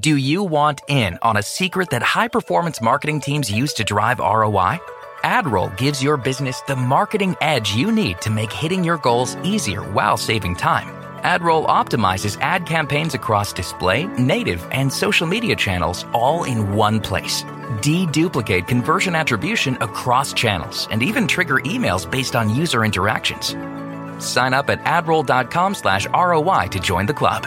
Do you want in on a secret that high performance marketing teams use to drive ROI? AdRoll gives your business the marketing edge you need to make hitting your goals easier while saving time. AdRoll optimizes ad campaigns across display, native, and social media channels all in one place. Deduplicate conversion attribution across channels and even trigger emails based on user interactions. Sign up at adroll.com slash ROI to join the club.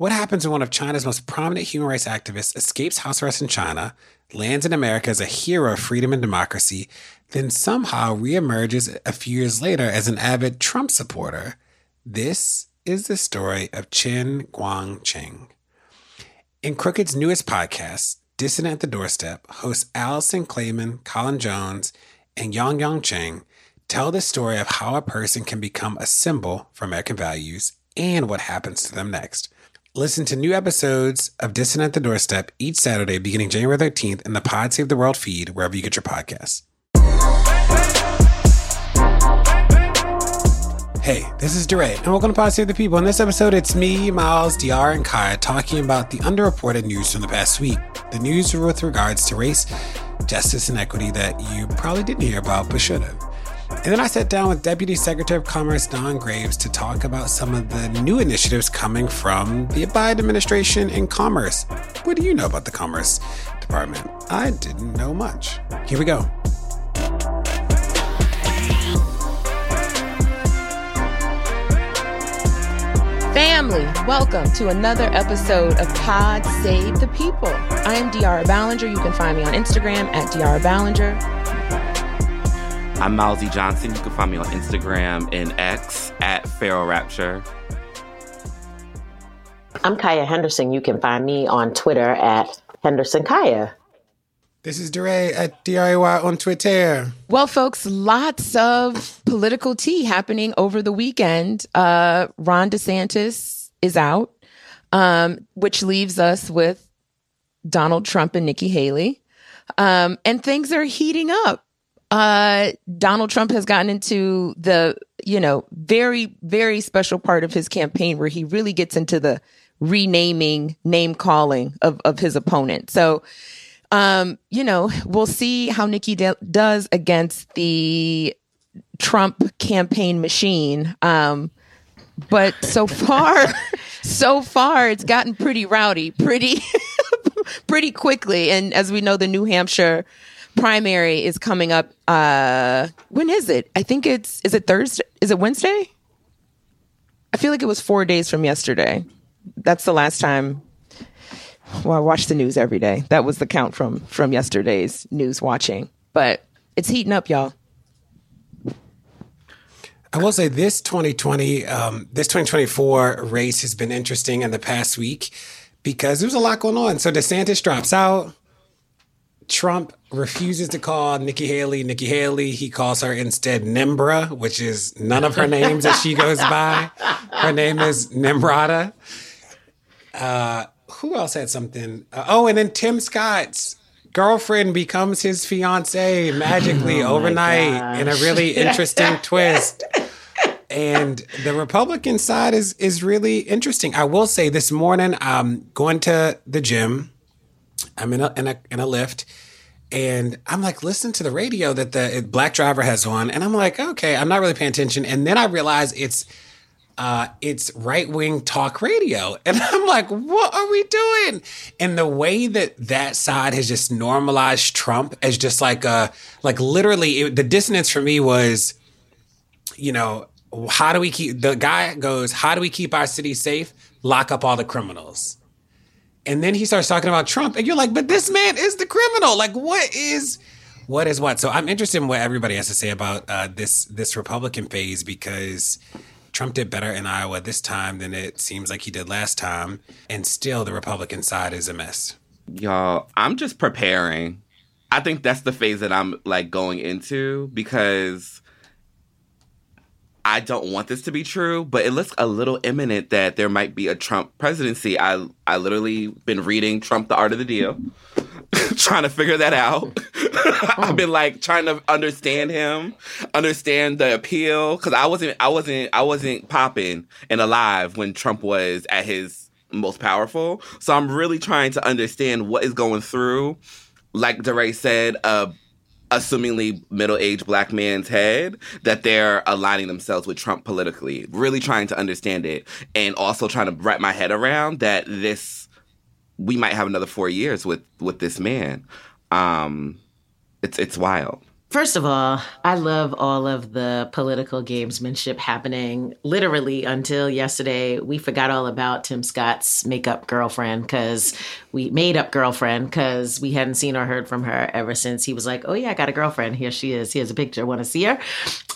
What happens when one of China's most prominent human rights activists escapes house arrest in China, lands in America as a hero of freedom and democracy, then somehow reemerges a few years later as an avid Trump supporter? This is the story of Chen Guangcheng. In Crooked's newest podcast, Dissident at the Doorstep, hosts Allison Klayman, Colin Jones, and Yang Yang Cheng tell the story of how a person can become a symbol for American values and what happens to them next. Listen to new episodes of Dissident at the Doorstep each Saturday beginning January 13th in the Pod Save the World feed, wherever you get your podcasts. Hey, this is DeRay, and welcome to Pod Save the People. In this episode, it's me, Myles, De'Ara, and Kaya talking about the underreported news from the past week. The news with regards to race, justice, and equity that you probably didn't hear about but should have. And then I sat down with Deputy Secretary of Commerce Don Graves to talk about some of the new initiatives coming from the Biden administration in commerce. What do you know about the Commerce Department? I didn't know much. Here we go. Family, welcome to another episode of Pod Save the People. I am De'Ara Balenger. You can find me on Instagram at De'Ara Balenger. I'm Milesy Johnson. You can find me on Instagram and X at Pharaoh Rapture. I'm Kaya Henderson. You can find me on Twitter at Henderson Kaya. This is DeRay at deray on Twitter. Well, folks, lots of political tea happening over the weekend. Uh, Ron DeSantis is out, um, which leaves us with Donald Trump and Nikki Haley. Um, and things are heating up uh, Donald Trump has gotten into the, you know, very, very special part of his campaign where he really gets into the renaming, name calling of, of his opponent. So, um, you know, we'll see how Nikki de- does against the Trump campaign machine. Um, but so far, so far, it's gotten pretty rowdy, pretty, pretty quickly. And as we know, the New Hampshire primary is coming up. Uh, when is it? I think it's is it Thursday? Is it Wednesday? I feel like it was four days from yesterday. That's the last time. Well, I watch the news every day. That was the count from from yesterday's news watching. But it's heating up, y'all. I will say this 2020, um, this 2024 race has been interesting in the past week because there's a lot going on. So DeSantis drops out. Trump refuses to call Nikki Haley Nikki Haley. He calls her instead Nimbra, which is none of her names that she goes by. Her name is Nimrata. Uh, who else had something? Uh, oh, and then Tim Scott's girlfriend becomes his fiance magically oh overnight in a really interesting twist. And the Republican side is is really interesting. I will say this morning, I'm going to the gym. I'm in a in a in a lift and I'm like, listen to the radio that the black driver has on, and I'm like, okay, I'm not really paying attention. And then I realize it's uh, it's right wing talk radio, and I'm like, what are we doing? And the way that that side has just normalized Trump as just like a like literally it, the dissonance for me was, you know, how do we keep the guy goes, how do we keep our city safe? Lock up all the criminals. And then he starts talking about Trump, and you're like, but this man is the criminal. Like, what is what is what? So I'm interested in what everybody has to say about uh, this this Republican phase because Trump did better in Iowa this time than it seems like he did last time, and still the Republican side is a mess. Y'all, I'm just preparing I think that's the phase that I'm like going into because I don't want this to be true, but it looks a little imminent that there might be a Trump presidency. I I literally been reading Trump the Art of the Deal, trying to figure that out. I've been like trying to understand him, understand the appeal cuz I wasn't I wasn't I wasn't popping and alive when Trump was at his most powerful. So I'm really trying to understand what is going through like DeRay said, a assumingly middle-aged black man's head that they're aligning themselves with Trump politically. Really trying to understand it and also trying to wrap my head around that this we might have another 4 years with with this man. Um it's it's wild. First of all, I love all of the political gamesmanship happening. Literally, until yesterday, we forgot all about Tim Scott's makeup girlfriend because we made up girlfriend because we hadn't seen or heard from her ever since he was like, Oh, yeah, I got a girlfriend. Here she is. Here's a picture. Want to see her?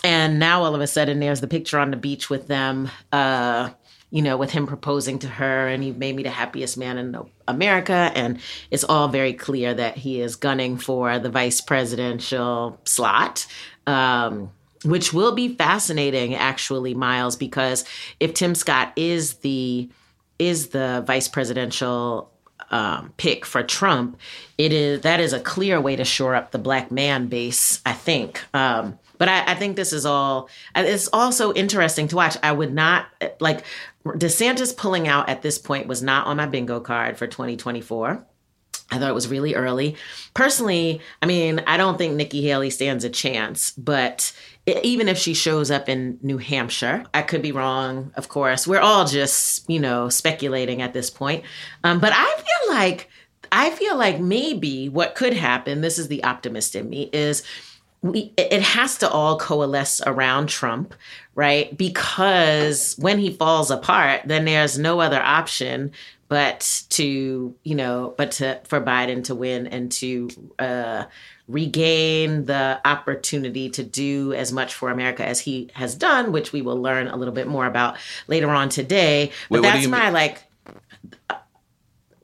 And now all of a sudden, there's the picture on the beach with them. Uh, you know, with him proposing to her, and he made me the happiest man in America. And it's all very clear that he is gunning for the vice presidential slot. Um, which will be fascinating actually Myles because if tim scott is the is the vice presidential um, pick for Trump, it is that is a clear way to shore up the black man base. I think, um, but I, I, think this is all. It's also interesting to watch. I would not like DeSantis pulling out at this point was not on my bingo card for 2024. I thought it was really early. Personally, I mean, I don't think Nikki Haley stands a chance, but even if she shows up in New Hampshire, I could be wrong, of course. We're all just, you know, speculating at this point. Um, but I feel like, I feel like maybe what could happen, this is the optimist in me, is we, it has to all coalesce around Trump, right? Because when he falls apart, then there's no other option but to you know but to for biden to win and to uh regain the opportunity to do as much for america as he has done which we will learn a little bit more about later on today but Wait, that's my mean? like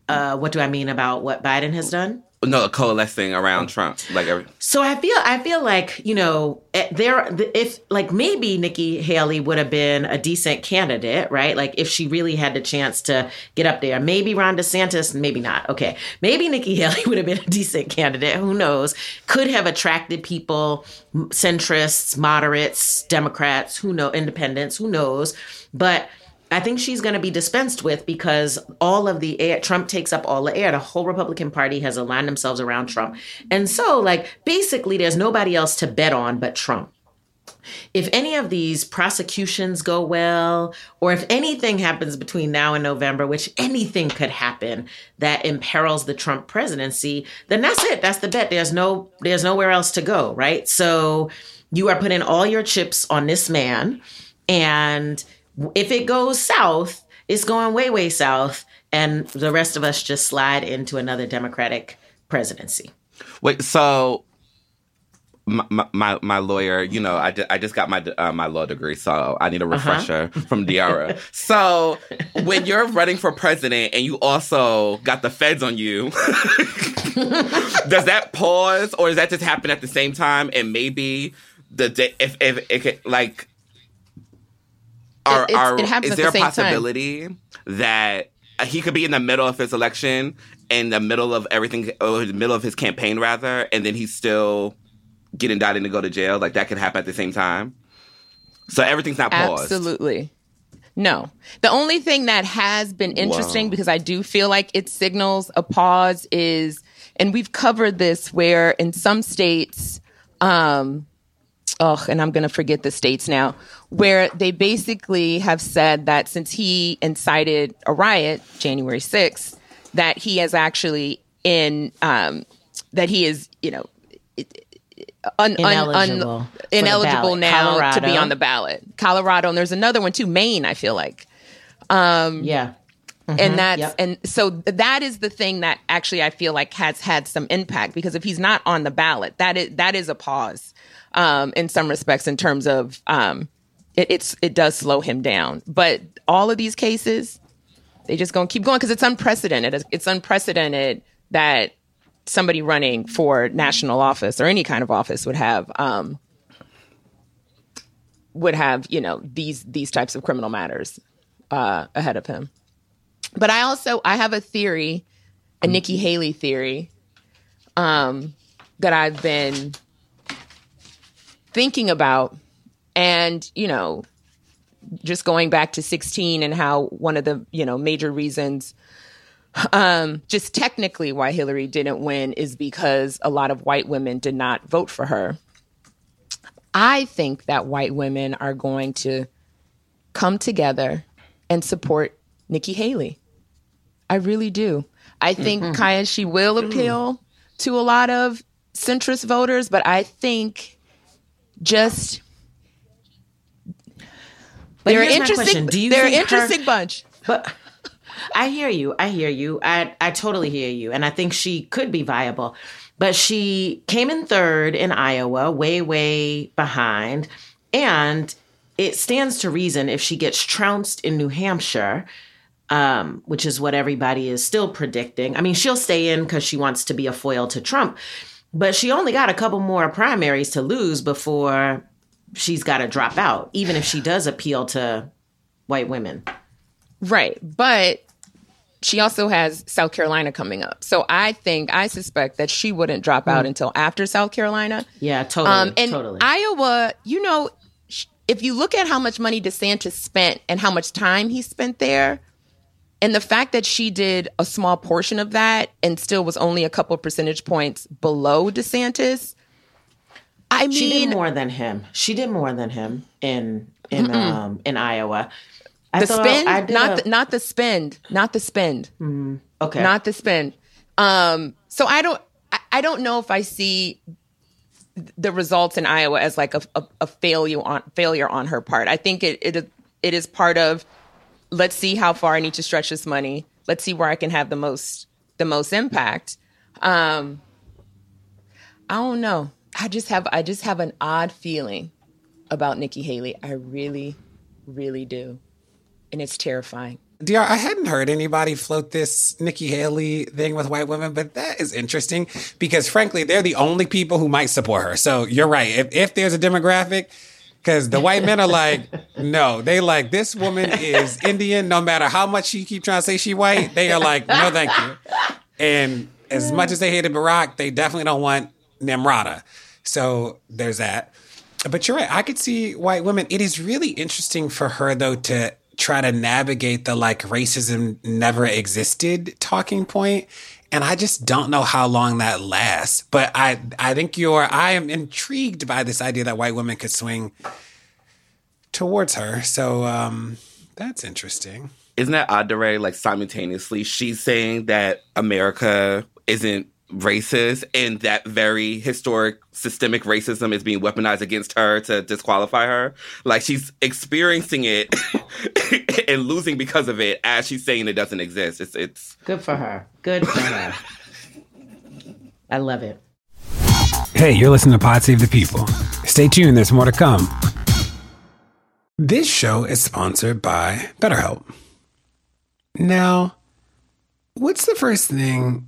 uh what do i mean about what biden has done no coalescing around Trump like every- so I feel I feel like you know eh, there if like maybe Nikki Haley would have been a decent candidate right? Like if she really had the chance to get up there. Maybe Ron DeSantis maybe not. Okay. Maybe Nikki Haley would have been a decent candidate. Who knows? Could have attracted people centrists moderates Democrats who know independents who knows? But I think she's going to be dispensed with because all of the air, Trump takes up all the air. The whole Republican Party has aligned themselves around Trump. And so, like, basically, there's nobody else to bet on but Trump. If any of these prosecutions go well, or if anything happens between now and November, which anything could happen that imperils the Trump presidency, then that's it. That's the bet. There's no, there's nowhere else to go, right? So you are putting all your chips on this man, and if it goes south, it's going way, way south. And the rest of us just slide into another Democratic presidency. Wait, so my, my my lawyer, you know, I, I just got my uh, my law degree, so I need a uh-huh. refresher uh-huh. from De'Ara. so when you're running for president and you also got the feds on you, does that pause or does that just happen at the same time? And maybe the day, if if it like are, it, are, it is there a possibility time. that he could be in the middle of his election, in the middle of everything, or the middle of his campaign rather, and then he's still getting indicted to go to jail? Like that could happen at the same time. So everything's not paused. Absolutely. No. The only thing that has been interesting, Whoa. because I do feel like it signals a pause, is, and we've covered this where in some states, um, oh, and I'm going to forget the states now, where they basically have said that since he incited a riot January 6th, that he is actually in, um, that he is, you know, un, ineligible, un, ineligible now Colorado. to be on the ballot. Colorado, and there's another one too, Maine, I feel like. Um, yeah. Mm-hmm, and that's yep. and so that is the thing that actually I feel like has had some impact because if he's not on the ballot, that is that is a pause um, in some respects in terms of um, it, it's it does slow him down. But all of these cases, they just gonna keep going because it's unprecedented. It's unprecedented that somebody running for national office or any kind of office would have um, would have you know these these types of criminal matters uh, ahead of him. But I also I have a theory, a Nikki Haley theory, um, that I've been thinking about, and you know, just going back to 16 and how one of the you know major reasons um, just technically why Hillary didn't win is because a lot of white women did not vote for her. I think that white women are going to come together and support Nikki Haley. I really do. I think mm-hmm. Kaya she will appeal to a lot of centrist voters, but I think just but they're interesting. they're an interesting her, bunch. But I hear you. I hear you. I I totally hear you, and I think she could be viable. But she came in third in Iowa, way way behind, and it stands to reason if she gets trounced in New Hampshire. Um, which is what everybody is still predicting. I mean, she'll stay in because she wants to be a foil to Trump, but she only got a couple more primaries to lose before she's got to drop out, even if she does appeal to white women. Right. But she also has South Carolina coming up. So I think, I suspect that she wouldn't drop out mm. until after South Carolina. Yeah, totally. Um, and totally. Iowa, you know, if you look at how much money DeSantis spent and how much time he spent there, and the fact that she did a small portion of that and still was only a couple percentage points below DeSantis. I mean, she did more than him. She did more than him in in um in Iowa. I the spend, not a... the, not the spend, not the spend. Mm, okay, not the spend. Um, so I don't, I, I, don't know if I see the results in Iowa as like a, a, a, failure on failure on her part. I think it it it is part of. Let's see how far I need to stretch this money. Let's see where I can have the most the most impact. Um, I don't know. I just have I just have an odd feeling about Nikki Haley. I really, really do and it's terrifying. De'Ara, I hadn't heard anybody float this Nikki Haley thing with white women, but that is interesting because frankly, they're the only people who might support her. So you're right. If, if there's a demographic, because the white men are like, no, they like this woman is Indian. No matter how much she keep trying to say she white, they are like, no, thank you. And as much as they hated Barack, they definitely don't want Nimrata. So there's that. But you're right. I could see white women. It is really interesting for her though to try to navigate the like racism never existed talking point and I just don't know how long that lasts. But I I think you're I am intrigued by this idea that white women could swing towards her. So um that's interesting. Isn't that odd, DeRay? Like simultaneously, she's saying that America isn't racist and that very historic systemic racism is being weaponized against her to disqualify her. Like she's experiencing it and losing because of it as she's saying it doesn't exist. It's it's good for her. Good for her. I love it. Hey, you're listening to Pod Save the People. Stay tuned, there's more to come. This show is sponsored by BetterHelp. Now, what's the first thing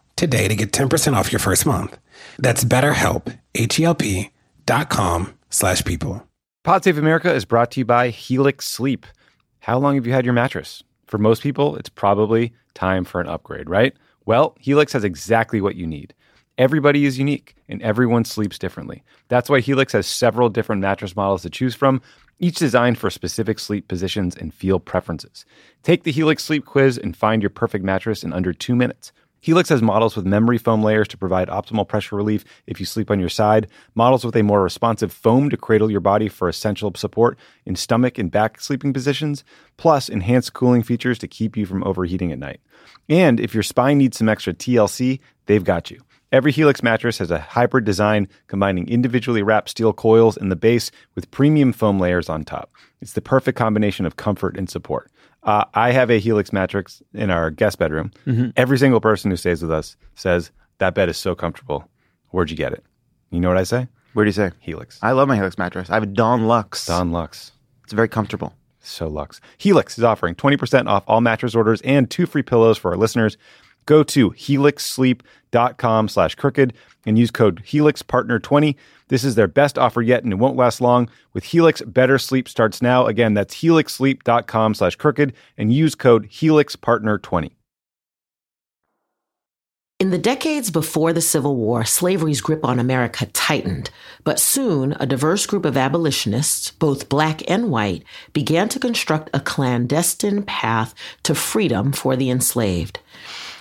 today to get 10% off your first month. That's betterhelp, H-E-L-P dot com slash people. Pod Save America is brought to you by Helix Sleep. How long have you had your mattress? For most people, it's probably time for an upgrade, right? Well, Helix has exactly what you need. Everybody is unique and everyone sleeps differently. That's why Helix has several different mattress models to choose from each designed for specific sleep positions and feel preferences. Take the Helix Sleep Quiz and find your perfect mattress in under two minutes. Helix has models with memory foam layers to provide optimal pressure relief if you sleep on your side, models with a more responsive foam to cradle your body for essential support in stomach and back sleeping positions, plus enhanced cooling features to keep you from overheating at night. And if your spine needs some extra TLC, they've got you. Every Helix mattress has a hybrid design combining individually wrapped steel coils in the base with premium foam layers on top. It's the perfect combination of comfort and support. Uh, I have a Helix mattress in our guest bedroom. Every single person who stays with us says that bed is so comfortable. Where'd you get it? You know what I say? Where do you say? Helix. I love my Helix mattress. I have a Dawn Luxe. Dawn Luxe. It's very comfortable. So Lux. Helix is offering 20% off all mattress orders and two free pillows for our listeners. Go to helixsleep.com slash crooked and use code HelixPartner20. This is their best offer yet and it won't last long. With Helix, better sleep starts now. Again, that's helixsleep.com slash crooked and use code HelixPartner20. In the decades before the Civil War, slavery's grip on America tightened, but soon a diverse group of abolitionists, both black and white, began to construct a clandestine path to freedom for the enslaved.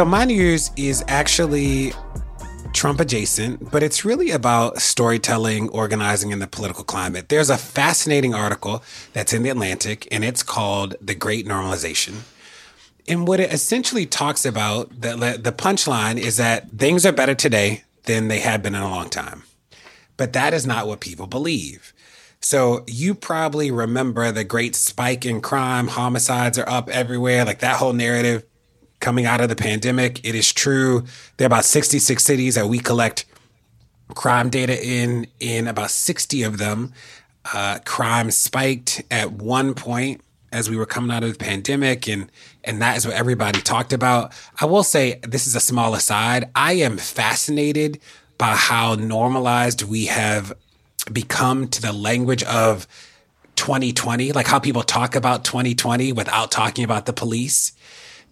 So my news is actually Trump adjacent, but it's really about storytelling, organizing, and the political climate. There's a fascinating article that's in the Atlantic, and it's called "The Great Normalization." And what it essentially talks about, the the punchline is that things are better today than they had been in a long time, but that is not what people believe. So you probably remember the great spike in crime, homicides are up everywhere, like that whole narrative coming out of the pandemic. It is true. There are about 66 cities that we collect crime data in. In about 60 of them, uh, crime spiked at one point as we were coming out of the pandemic, and and that is what everybody talked about. I will say this is a small aside. I am fascinated by how normalized we have become to the language of 2020, like how people talk about 2020 without talking about the police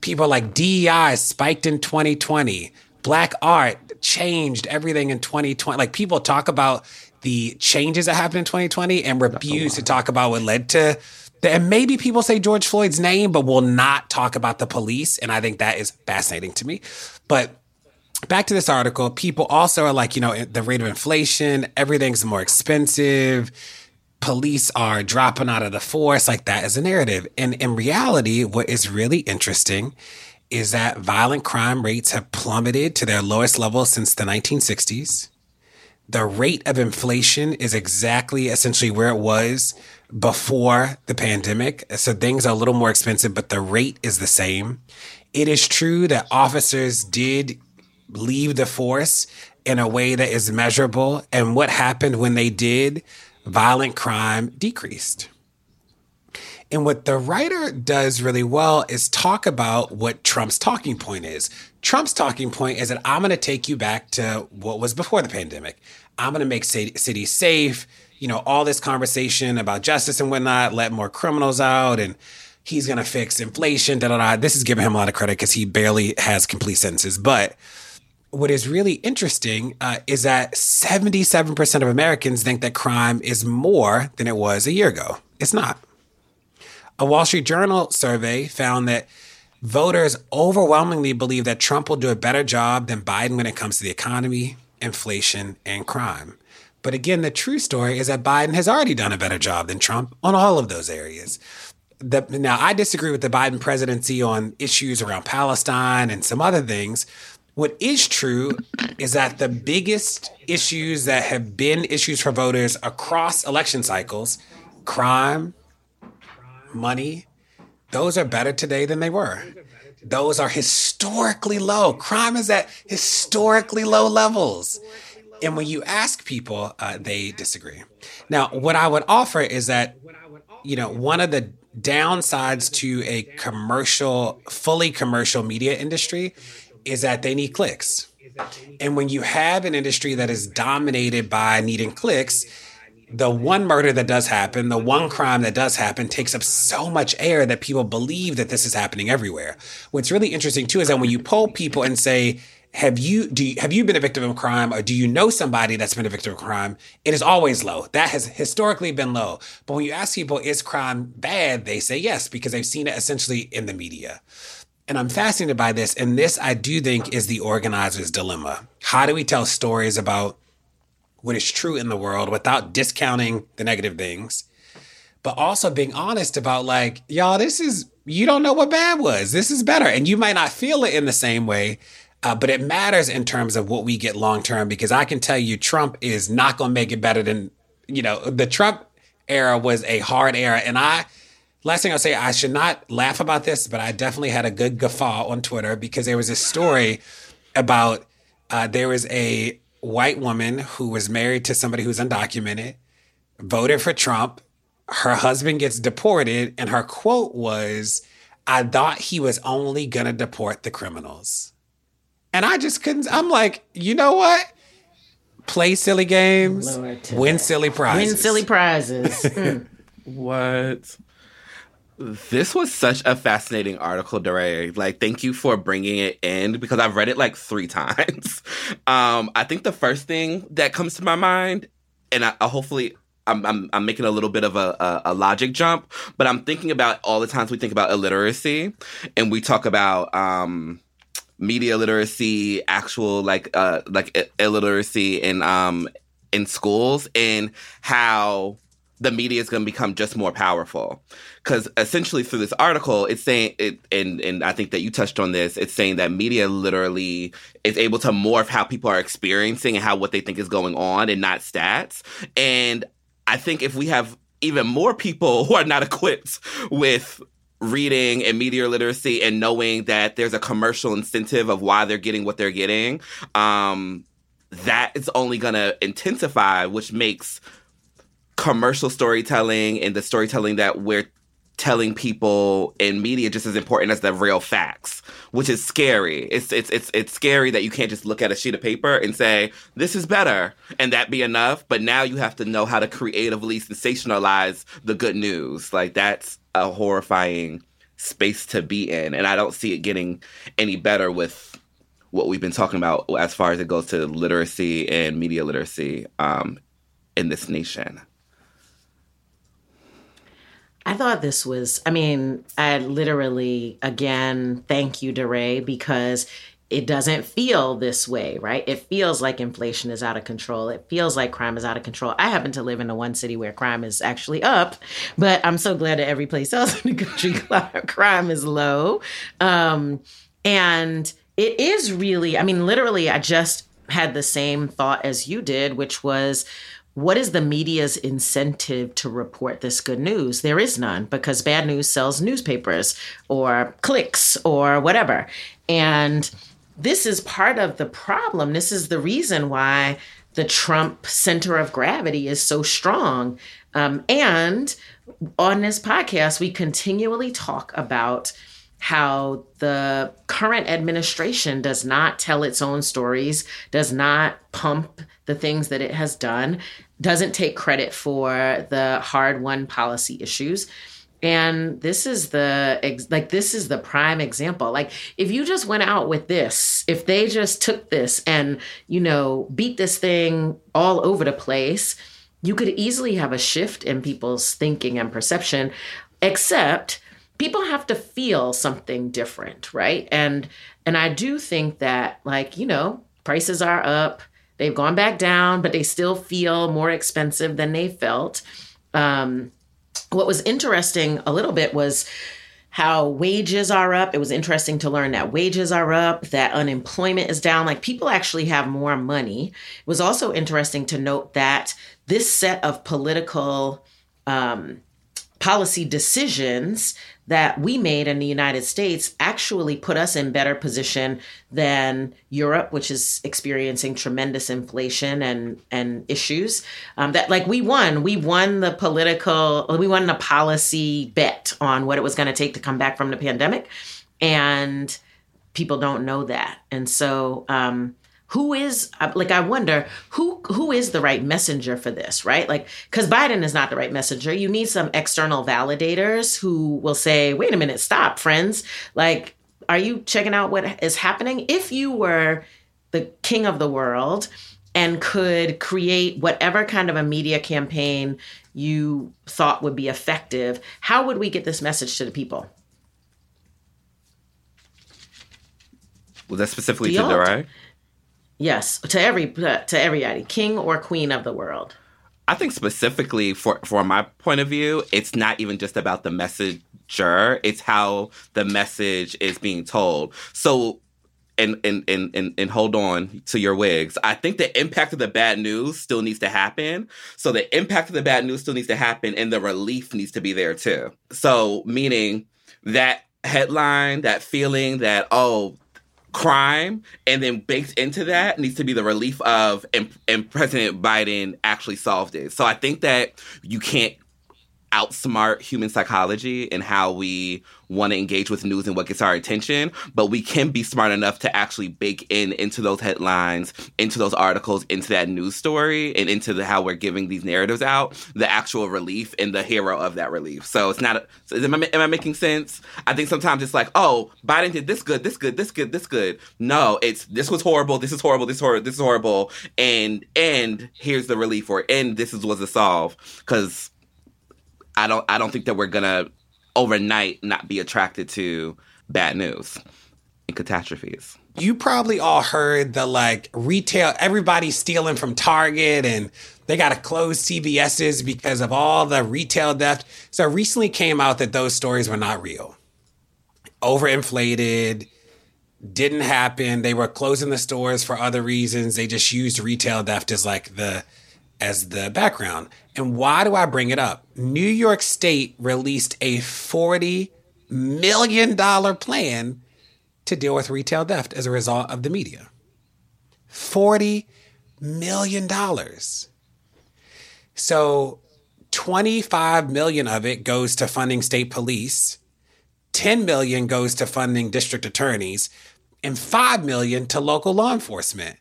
people like DEI spiked in 2020. Black art changed everything in 2020. Like people talk about the changes that happened in 2020 and refuse to talk about what led to. And maybe people say George Floyd's name, but will not talk about the police. And I think that is fascinating to me. But back to this article, people also are like, you know, the rate of inflation, everything's more expensive police are dropping out of the force like that is a narrative. And in reality, what is really interesting is that violent crime rates have plummeted to their lowest level since the 1960s. The rate of inflation is exactly essentially where it was before the pandemic. So things are a little more expensive, but the rate is the same. It is true that officers did leave the force in a way that is measurable. And what happened when they did violent crime decreased. And what the writer does really well is talk about what Trump's talking point is. Trump's talking point is that I'm going to take you back to what was before the pandemic. I'm going to make cities safe. You know, all this conversation about justice and whatnot, let more criminals out, and he's going to fix inflation. Da da da. This is giving him a lot of credit because he barely has complete sentences. But what is really interesting uh, is that 77% of Americans think that crime is more than it was a year ago. It's not. A Wall Street Journal survey found that voters overwhelmingly believe that Trump will do a better job than Biden when it comes to the economy, inflation, and crime. But again, the true story is that Biden has already done a better job than Trump on all of those areas. the now I disagree with the Biden presidency on issues around Palestine and some other things. What is true is that the biggest issues that have been issues for voters across election cycles, crime, money, those are better today than they were. Those are historically low. Crime is at historically low levels. And when you ask people, uh, they disagree. Now, what I would offer is that, you know, one of the downsides to a commercial, fully commercial media industry is that they need clicks. And when you have an industry that is dominated by needing clicks, the one murder that does happen, the one crime that does happen takes up so much air that people believe that this is happening everywhere. What's really interesting too is that when you poll people and say, have you do you, have you been a victim of crime or do you know somebody that's been a victim of crime? It is always low. That has historically been low. But when you ask people is crime bad? they say yes because they've seen it essentially in the media and i'm fascinated by this and this i do think is the organizer's dilemma how do we tell stories about what is true in the world without discounting the negative things but also being honest about like y'all this is you don't know what bad was this is better and you might not feel it in the same way uh, but it matters in terms of what we get long term because I can tell you Trump is not going to make it better than, you know, the Trump era was a hard era. And I, last thing I'll say, I should not laugh about this, but I definitely had a good guffaw on Twitter because there was a story about uh, there was a white woman who was married to somebody who's undocumented, voted for Trump. Her husband gets deported, and her quote was, I thought he was only going to deport the criminals. And I just couldn't. I'm like, you know what? Play silly games, win silly prizes. Win silly prizes. Mm. What? This was such a fascinating article, DeRay. Like, thank you for bringing it in because I've read it like three times. Um, I think the first thing that comes to my mind, and I, I hopefully I'm, I'm, I'm making a little bit of a, a, a, logic jump, but I'm thinking about all the times we think about illiteracy and we talk about um, media literacy, actual like uh like illiteracy in um in schools and how the media is going to become just more powerful. Because essentially through this article it's saying it and and i think that you touched on this it's saying that media literally is able to morph how people are experiencing and how what they think is going on and not stats. And i think if we have even more people who are not equipped with reading and media literacy and knowing that there's a commercial incentive of why they're getting what they're getting, um, that is only going to intensify, which makes commercial storytelling and the storytelling that we're telling people in media just as important as the real facts, which is scary. It's it's it's it's scary that you can't just look at a sheet of paper and say this is better and that be enough. But now you have to know how to creatively sensationalize the good news. Like that's a horrifying space to be in, and I don't see it getting any better with what we've been talking about as far as it goes to literacy and media literacy um, in this nation. I thought this was, I mean, I literally, again, thank you, DeRay, because it doesn't feel this way, right? It feels like inflation is out of control. It feels like crime is out of control. I happen to live in the one city where crime is actually up, but I'm so glad that every place else in the country crime is low. Um, and it is really, I mean, literally, I just had the same thought as you did, which was, what is the media's incentive to report this good news? There is none because bad news sells newspapers or clicks or whatever. And this is part of the problem. This is the reason why the Trump center of gravity is so strong. Um, and on this podcast, we continually talk about how the current administration does not tell its own stories, does not pump the things that it has done, doesn't take credit for the hard won policy issues. And this is the like this is the prime example. Like if you just went out with this, if they just took this and, you know, beat this thing all over the place, you could easily have a shift in people's thinking and perception, except people have to feel something different, right? And and I do think that like, you know, prices are up, they've gone back down, but they still feel more expensive than they felt. Um what was interesting a little bit was how wages are up. It was interesting to learn that wages are up, that unemployment is down. Like people actually have more money. It was also interesting to note that this set of political um, policy decisions that we made in the United States actually put us in better position than Europe, which is experiencing tremendous inflation and and issues. Um, that like we won, we won the political, we won the policy bet on what it was going to take to come back from the pandemic, and people don't know that, and so. Um, who is uh, like i wonder who who is the right messenger for this right? Like because biden is not the right messenger. You need some external validators who will say wait a minute stop friends. Like are you checking out what is happening? If you were the king of the world and could create whatever kind of a media campaign you thought would be effective how would we get this message to the people? Was that specifically to the right Yes, to every uh, to everybody, king or queen of the world. I think specifically for for my point of view, it's not even just about the messenger; it's how the message is being told. So and and and and, and hold on to your wigs. I think the impact of the bad news still needs to happen. So the impact of the bad news still needs to happen, and the relief needs to be there too. So meaning that headline, that feeling that oh crime and then baked into that needs to be the relief of and, and president biden actually solved it. So i think that you can't outsmart human psychology and how we want to engage with news and what gets our attention, but we can be smart enough to actually bake in into those headlines, into those articles, into that news story, and into the how we're giving these narratives out, the actual relief and the hero of that relief. So it's not. So am, I, am I making sense? I think sometimes it's like, oh, Biden did this good, this good, this good, this good. No, it's this was horrible, this is horrible, this is horrible, this is horrible, and and here's the relief, or and this is was the solve because I don't I don't think that we're gonna overnight not be attracted to bad news and catastrophes. You probably all heard the like retail everybody's stealing from Target and they got to close CVS's because of all the retail theft. So recently came out that those stories were not real. Overinflated, didn't happen. They were closing the stores for other reasons. They just used retail theft as like the as the background. And why do I bring it up? New York State released a $40 million plan to deal with retail theft as a result of the media. $40 million. So 25 million of it goes to funding state police, 10 million goes to funding district attorneys, and 5 million to local law enforcement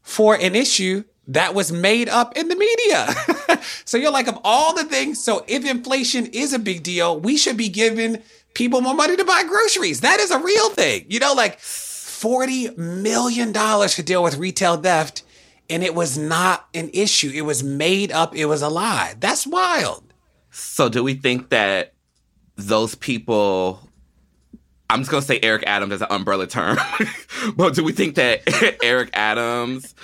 for an issue that was made up in the media. so you're like, of all the things, so if inflation is a big deal, we should be giving people more money to buy groceries. That is a real thing. You know, like $40 million to deal with retail theft, and it was not an issue. It was made up, it was a lie. That's wild. So do we think that those people I'm just gonna say Eric Adams as an umbrella term. but do we think that Eric Adams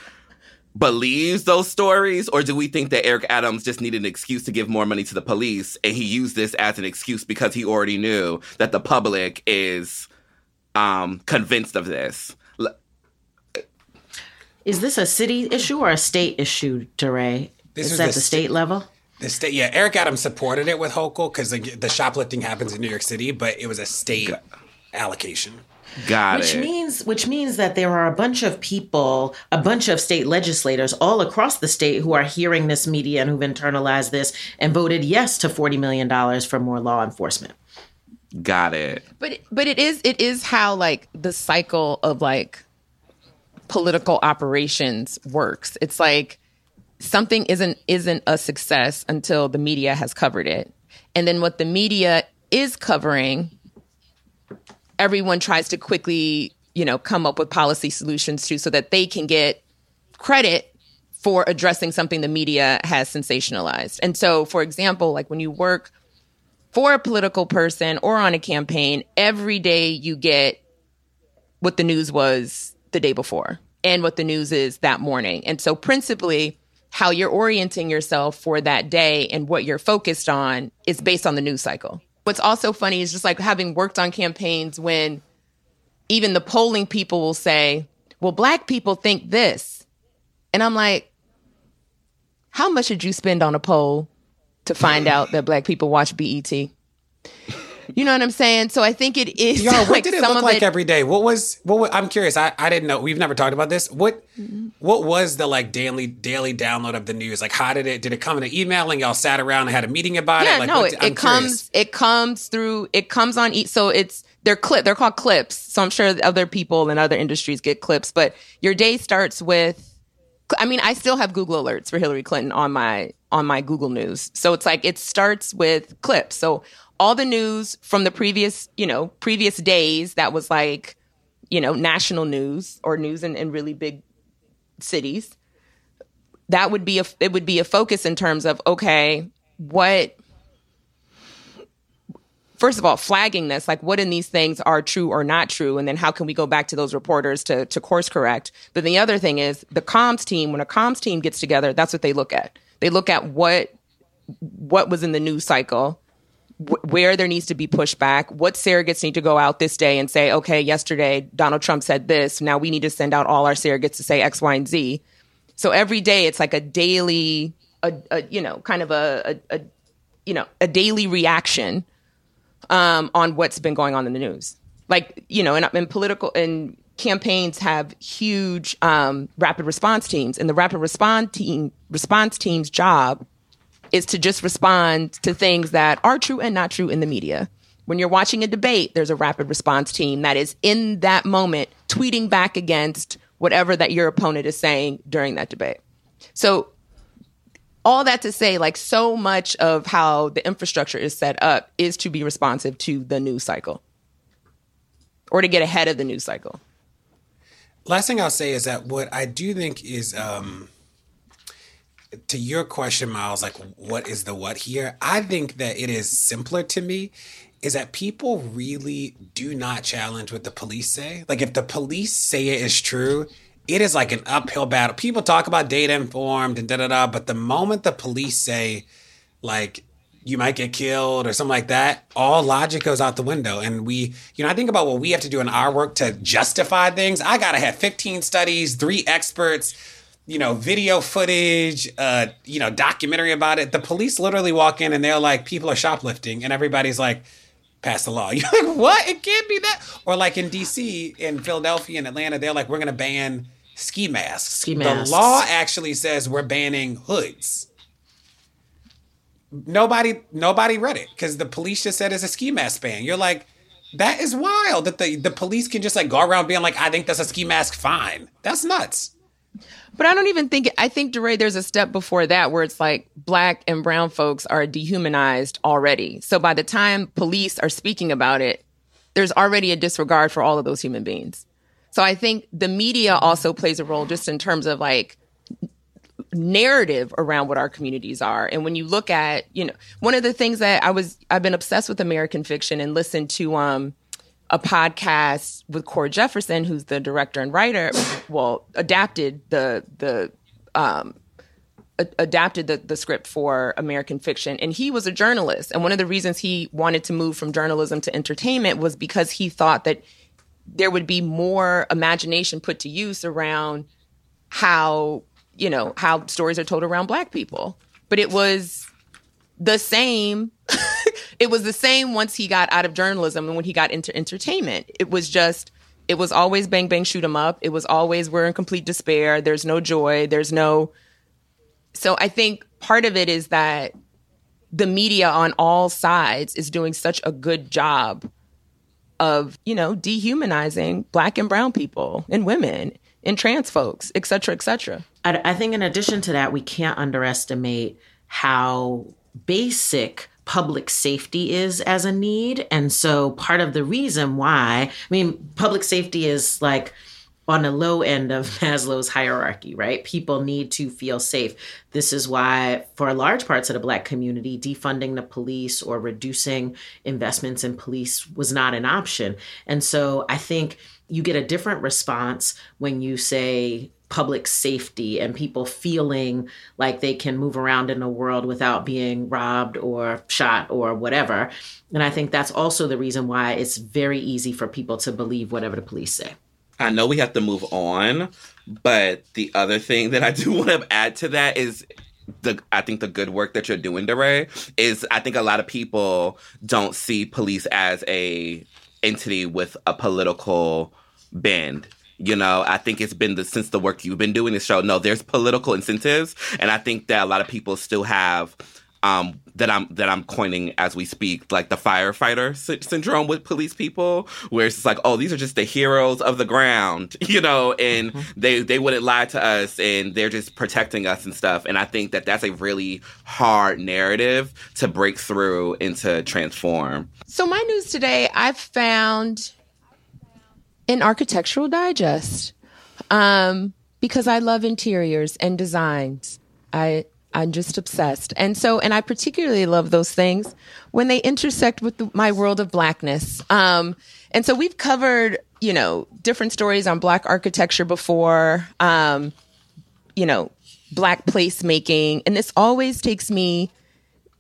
believes those stories, or do we think that Eric Adams just needed an excuse to give more money to the police and he used this as an excuse because he already knew that the public is um, convinced of this? Is this a city issue or a state issue, DeRay? This is at the, the state level? The state, yeah. Eric Adams supported it with Hochul because the, the, shoplifting happens in New York City, but it was a state allocation. Got which it. means which means that there are a bunch of people, a bunch of state legislators all across the state who are hearing this media and who've internalized this and voted yes to 40 million dollars for more law enforcement. Got it. But but it is it is how like the cycle of like political operations works. It's like something isn't isn't a success until the media has covered it. And then what the media is covering everyone tries to quickly, you know, come up with policy solutions to so that they can get credit for addressing something the media has sensationalized. And so, for example, like when you work for a political person or on a campaign, every day you get what the news was the day before and what the news is that morning. And so, principally, how you're orienting yourself for that day and what you're focused on is based on the news cycle. What's also funny is just like having worked on campaigns when even the polling people will say, well, black people think this. And I'm like, how much did you spend on a poll to find out that black people watch BET? You know what I'm saying? So I think it is. Y'all, what like did it some look like it- every day? What was what? Was, I'm curious. I, I didn't know. We've never talked about this. What what was the like daily daily download of the news? Like, how did it? Did it come in an email and y'all sat around and had a meeting about yeah, it? Like, no, what- it, I'm it curious. comes it comes through it comes on each so it's they're clip they're called clips. So I'm sure other people in other industries get clips, but your day starts with I mean, I still have Google alerts for Hillary Clinton on my on my Google News. So it's like it starts with clips. So all the news from the previous, you know, previous days that was like, you know, national news or news in, in really big cities. That would be a it would be a focus in terms of okay, what first of all flagging this like what in these things are true or not true and then how can we go back to those reporters to, to course correct but the other thing is the comms team when a comms team gets together that's what they look at they look at what what was in the news cycle wh- where there needs to be pushback what surrogates need to go out this day and say okay yesterday donald trump said this now we need to send out all our surrogates to say x y and z so every day it's like a daily a, a you know kind of a, a, a you know a daily reaction um, on what's been going on in the news. Like, you know, and, and political and campaigns have huge um, rapid response teams, and the rapid response team response team's job is to just respond to things that are true and not true in the media. When you're watching a debate, there's a rapid response team that is in that moment tweeting back against whatever that your opponent is saying during that debate. So all that to say, like so much of how the infrastructure is set up is to be responsive to the news cycle or to get ahead of the news cycle. Last thing I'll say is that what I do think is um to your question, Myles, like what is the what here? I think that it is simpler to me is that people really do not challenge what the police say. Like if the police say it is true, it is like an uphill battle. People talk about data informed and da da da, but the moment the police say like you might get killed or something like that, all logic goes out the window. And we, you know, I think about what we have to do in our work to justify things. I gotta have 15 studies, three experts, you know, video footage, uh, you know, documentary about it. The police literally walk in and they're like, people are shoplifting, and everybody's like, pass the law. You're like, what? It can't be that. Or like in DC, in Philadelphia, and Atlanta, they're like, we're gonna ban ski masks. Ski masks. The law actually says we're banning hoods. Nobody, nobody read it because the police just said it's a ski mask ban. You're like, that is wild that the the police can just like go around being like, I think that's a ski mask. Fine, that's nuts. But I don't even think, I think, DeRay, there's a step before that where it's like black and brown folks are dehumanized already. So by the time police are speaking about it, there's already a disregard for all of those human beings. So I think the media also plays a role just in terms of like narrative around what our communities are. And when you look at, you know, one of the things that I was I've been obsessed with American fiction and listened to um a podcast with Cord Jefferson, who's the director and writer, well, adapted the the um adapted the, the script for American fiction. And he was a journalist. And one of the reasons he wanted to move from journalism to entertainment was because he thought that there would be more imagination put to use around how you know how stories are told around black people but it was the same it was the same once he got out of journalism and when he got into entertainment. It was just it was always bang bang shoot 'em up. It was always we're in complete despair. There's no joy. There's no so i think part of it is that the media on all sides is doing such a good job of you know dehumanizing black and brown people and women and trans folks et cetera et cetera. I, I think in addition to that, we can't underestimate how basic public safety is as a need. And so part of the reason why, I mean, public safety is like on the low end of Maslow's hierarchy, right? People need to feel safe. This is why, for large parts of the Black community, defunding the police or reducing investments in police was not an option. And so I think you get a different response when you say, public safety and people feeling like they can move around in the world without being robbed or shot or whatever. And I think that's also the reason why it's very easy for people to believe whatever the police say. I know we have to move on, but the other thing that I do want to add to that is the I think the good work that you're doing, DeRay, is I think a lot of people don't see police as a entity with a political bend you know, I think it's been the, since the work you've been doing this show. No, there's political incentives, and I think that a lot of people still have um, that I'm that I'm coining as we speak, like the firefighter sy- syndrome with police people, where it's like, oh, these are just the heroes of the ground, you know, and mm-hmm. they they wouldn't lie to us, and they're just protecting us and stuff. And I think that that's a really hard narrative to break through and to transform. So my news today, I've found in Architectural Digest um, because I love interiors and designs. I I'm just obsessed, and so and I particularly love those things when they intersect with the, my world of blackness. Um, and so we've covered you know different stories on black architecture before. Um, you know, black placemaking, and this always takes me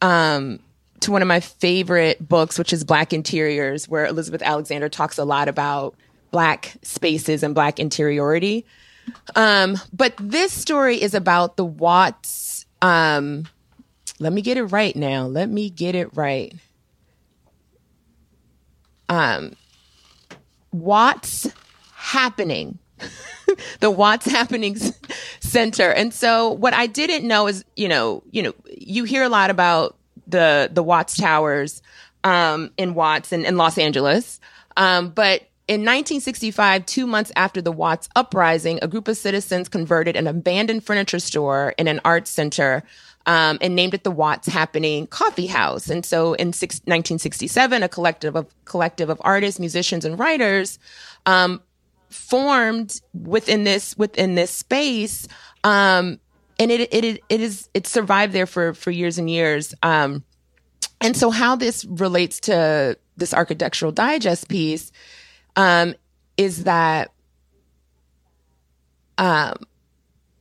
um, to one of my favorite books, which is Black Interiors, where Elizabeth Alexander talks a lot about black spaces and black interiority. Um, but this story is about the Watts. Um, let me get it right now. Let me get it right. Um, Watts happening. the Watts Happenings Center. And so what I didn't know is, you know, you know, you hear a lot about the the Watts Towers um, in Watts and in Los Angeles. Um, but in 1965, two months after the Watts uprising, a group of citizens converted an abandoned furniture store in an art center um, and named it the Watts Happening Coffee House. And so in six, 1967, a collective of collective of artists, musicians, and writers um, formed within this within this space. Um, and it, it it is it survived there for for years and years. Um, and so how this relates to this architectural digest piece um, is that um,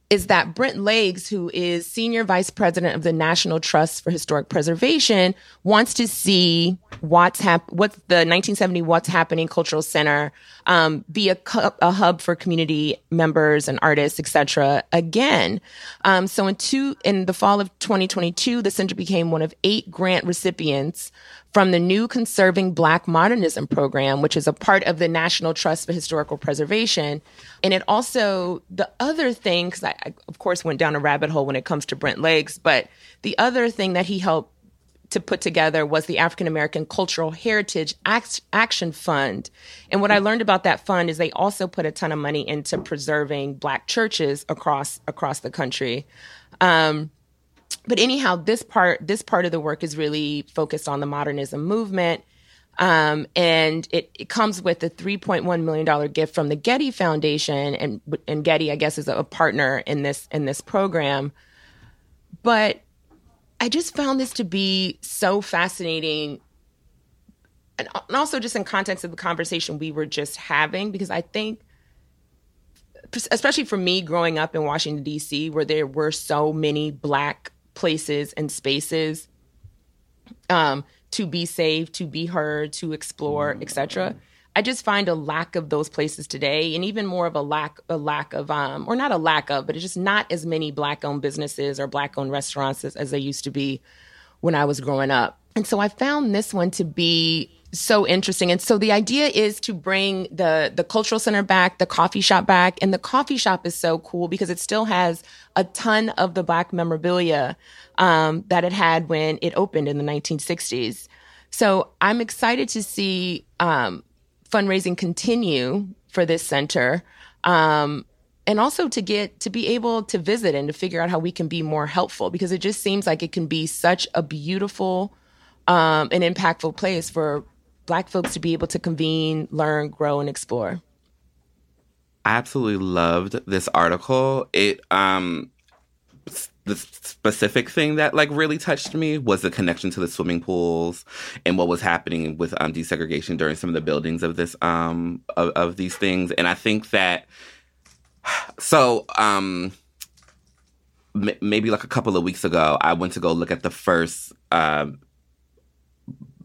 is that Brent Leggs, who is senior vice president of the National Trust for Historic Preservation, wants to see what's hap- what's the 1970 Watts Happening Cultural Center um, be a, cu- a hub for community members and artists, etc. Again, um, so in two in the fall of 2022, the center became one of eight grant recipients from the new Conserving Black Modernism program, which is a part of the National Trust for Historical Preservation. And it also, the other thing, because I, I, of course, went down a rabbit hole when it comes to Brent Leggs, but the other thing that he helped to put together was the African American Cultural Heritage Action Fund. And what I learned about that fund is they also put a ton of money into preserving Black churches across across the country. Um, but anyhow, this part this part of the work is really focused on the modernism movement. Um, and it, it, comes with a $3.1 million gift from the Getty Foundation, and and Getty, I guess, is a partner in this in this program. But I just found this to be so fascinating, and also just in context of the conversation we were just having, because I think, especially for me growing up in Washington D.C., where there were so many Black places and spaces um, to be saved, to be heard, to explore, etc. I just find a lack of those places today, and even more of a lack a lack of um, or not a lack of, but it's just not as many black owned businesses or black owned restaurants as, as they used to be when I was growing up. And so I found this one to be so interesting. And so the idea is to bring the the cultural center back, the coffee shop back, and the coffee shop is so cool because it still has a ton of the black memorabilia um, that it had when it opened in the 1960s. So I'm excited to see um, fundraising continue for this center. Um, and also to get to be able to visit and to figure out how we can be more helpful because it just seems like it can be such a beautiful um, and impactful place for Black folks to be able to convene, learn, grow, and explore. I absolutely loved this article. It um the specific thing that like really touched me was the connection to the swimming pools and what was happening with um, desegregation during some of the buildings of this um of, of these things and i think that So, um, m- maybe like a couple of weeks ago, I went to go look at the first, um,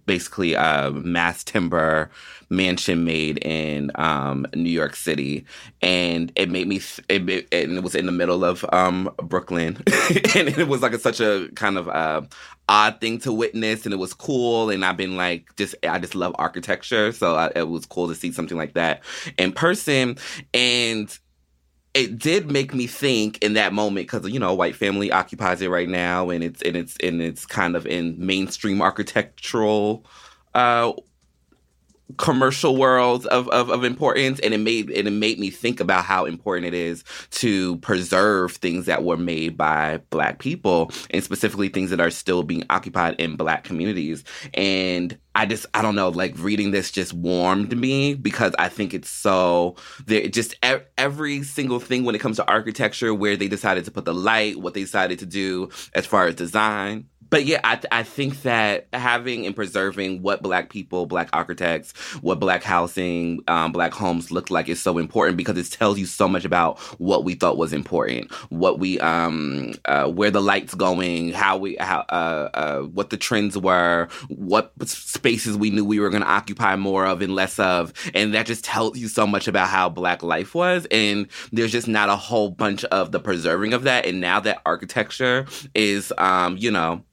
basically, a mass timber mansion made in um, New York City, and it made me. Th- it, it, it was in the middle of um, Brooklyn, and it was like a, such a kind of uh, odd thing to witness, and it was cool. And I've been like, just I just love architecture, so I, it was cool to see something like that in person, and it did make me think in that moment because you know white family occupies it right now and it's and it's and it's kind of in mainstream architectural uh commercial world of, of, of importance and it made and it made me think about how important it is to preserve things that were made by black people and specifically things that are still being occupied in black communities. And I just I don't know like reading this just warmed me because I think it's so there just every single thing when it comes to architecture where they decided to put the light what they decided to do as far as design but yeah, I, I think that having and preserving what Black people, Black architects, what Black housing, um, Black homes look like is so important because it tells you so much about what we thought was important, what we, um, uh, where the lights going, how we, how, uh, uh, what the trends were, what spaces we knew we were going to occupy more of and less of, and that just tells you so much about how Black life was. And there's just not a whole bunch of the preserving of that. And now that architecture is, um, you know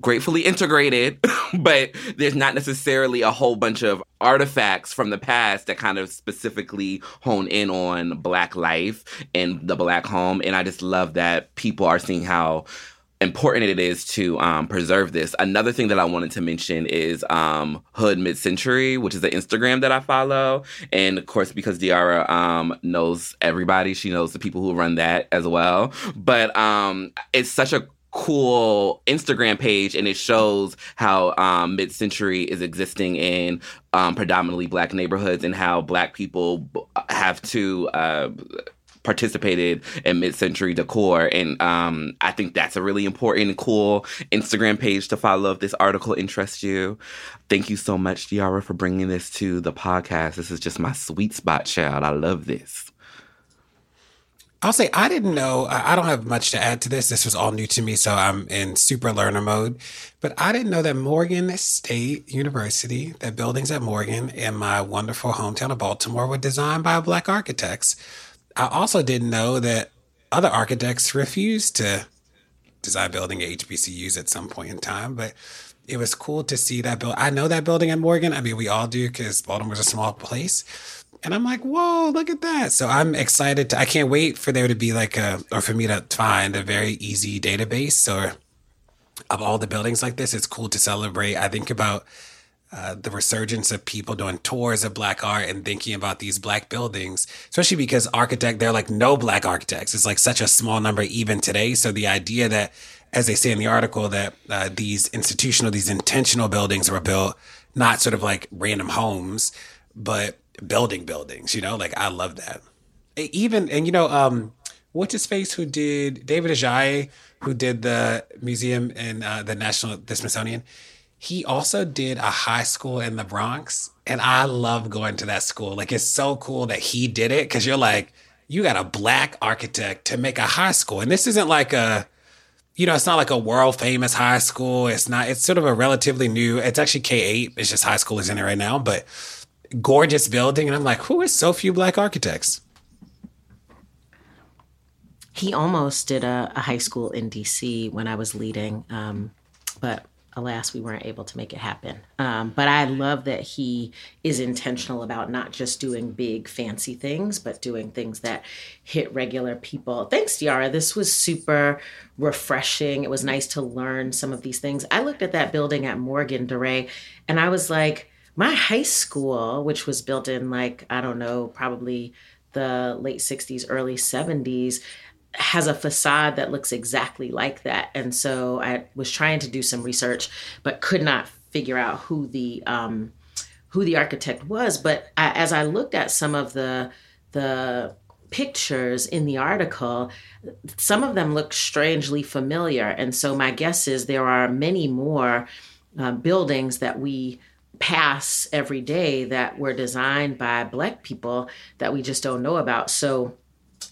gratefully integrated, but there's not necessarily a whole bunch of artifacts from the past that kind of specifically hone in on Black life and the Black home. And I just love that people are seeing how important it is to um, preserve this. Another thing that I wanted to mention is um, Hood Mid Century, which is an Instagram that I follow, and of course because De'Ara um, knows everybody, she knows the people who run that as well. But um, it's such a cool Instagram page and it shows how um, mid century is existing in um, predominantly black neighborhoods and how black people have to. Uh, participated in mid-century decor. And um, i think that's a really important cool instagram page to follow if this article interests you. Thank you so much De'Ara for bringing this to the podcast. This is just my sweet spot child. I love this I'll say I didn't know. I don't have much to add to this. This was all new to me, so I'm in super learner mode. But I didn't know that Morgan State University, that buildings at Morgan in my wonderful hometown of Baltimore, were designed by black architects. I also didn't know that other architects refused to design building at HBCUs at some point in time. But it was cool to see that build. I know that building at Morgan. I mean, we all do because Baltimore's a small place and I'm like, whoa, look at that. So I'm excited to, I can't wait for there to be like a, or for me to find a very easy database or of all the buildings like this. It's cool to celebrate. I think about uh, the resurgence of people doing tours of black art and thinking about these black buildings, especially because architect, they're like no black architects. It's like such a small number even today. So the idea that, as they say in the article, that uh, these institutional, these intentional buildings were built, not sort of like random homes, but building buildings, you know, like I love that. Even, and you know, um, what's his face who did David Adjaye, who did the museum in uh, the National, the Smithsonian. He also did a high school in the Bronx. And I love going to that school. Like, it's so cool that he did it because you're like, you got a black architect to make a high school. And this isn't like a, you know, it's not like a world famous high school. It's not, it's sort of a relatively new, it's actually K 8. It's just high school is in it right now. But gorgeous building. And I'm like, who is so few black architects? He almost did a, a high school in DC when I was leading, um, but alas, we weren't able to make it happen. Um, but I love that he is intentional about not just doing big, fancy things, but doing things that hit regular people. Thanks, De'Ara. This was super refreshing. It was nice to learn some of these things. I looked at that building at Morgan DeRay, and I was like, my high school, which was built in like, I don't know, probably the late 60s, early 70s, has a facade that looks exactly like that. And so I was trying to do some research, but could not figure out who the um, who the architect was. But I, as I looked at some of the the pictures in the article, some of them look strangely familiar. And so my guess is there are many more uh, buildings that we pass every day that were designed by black people that we just don't know about so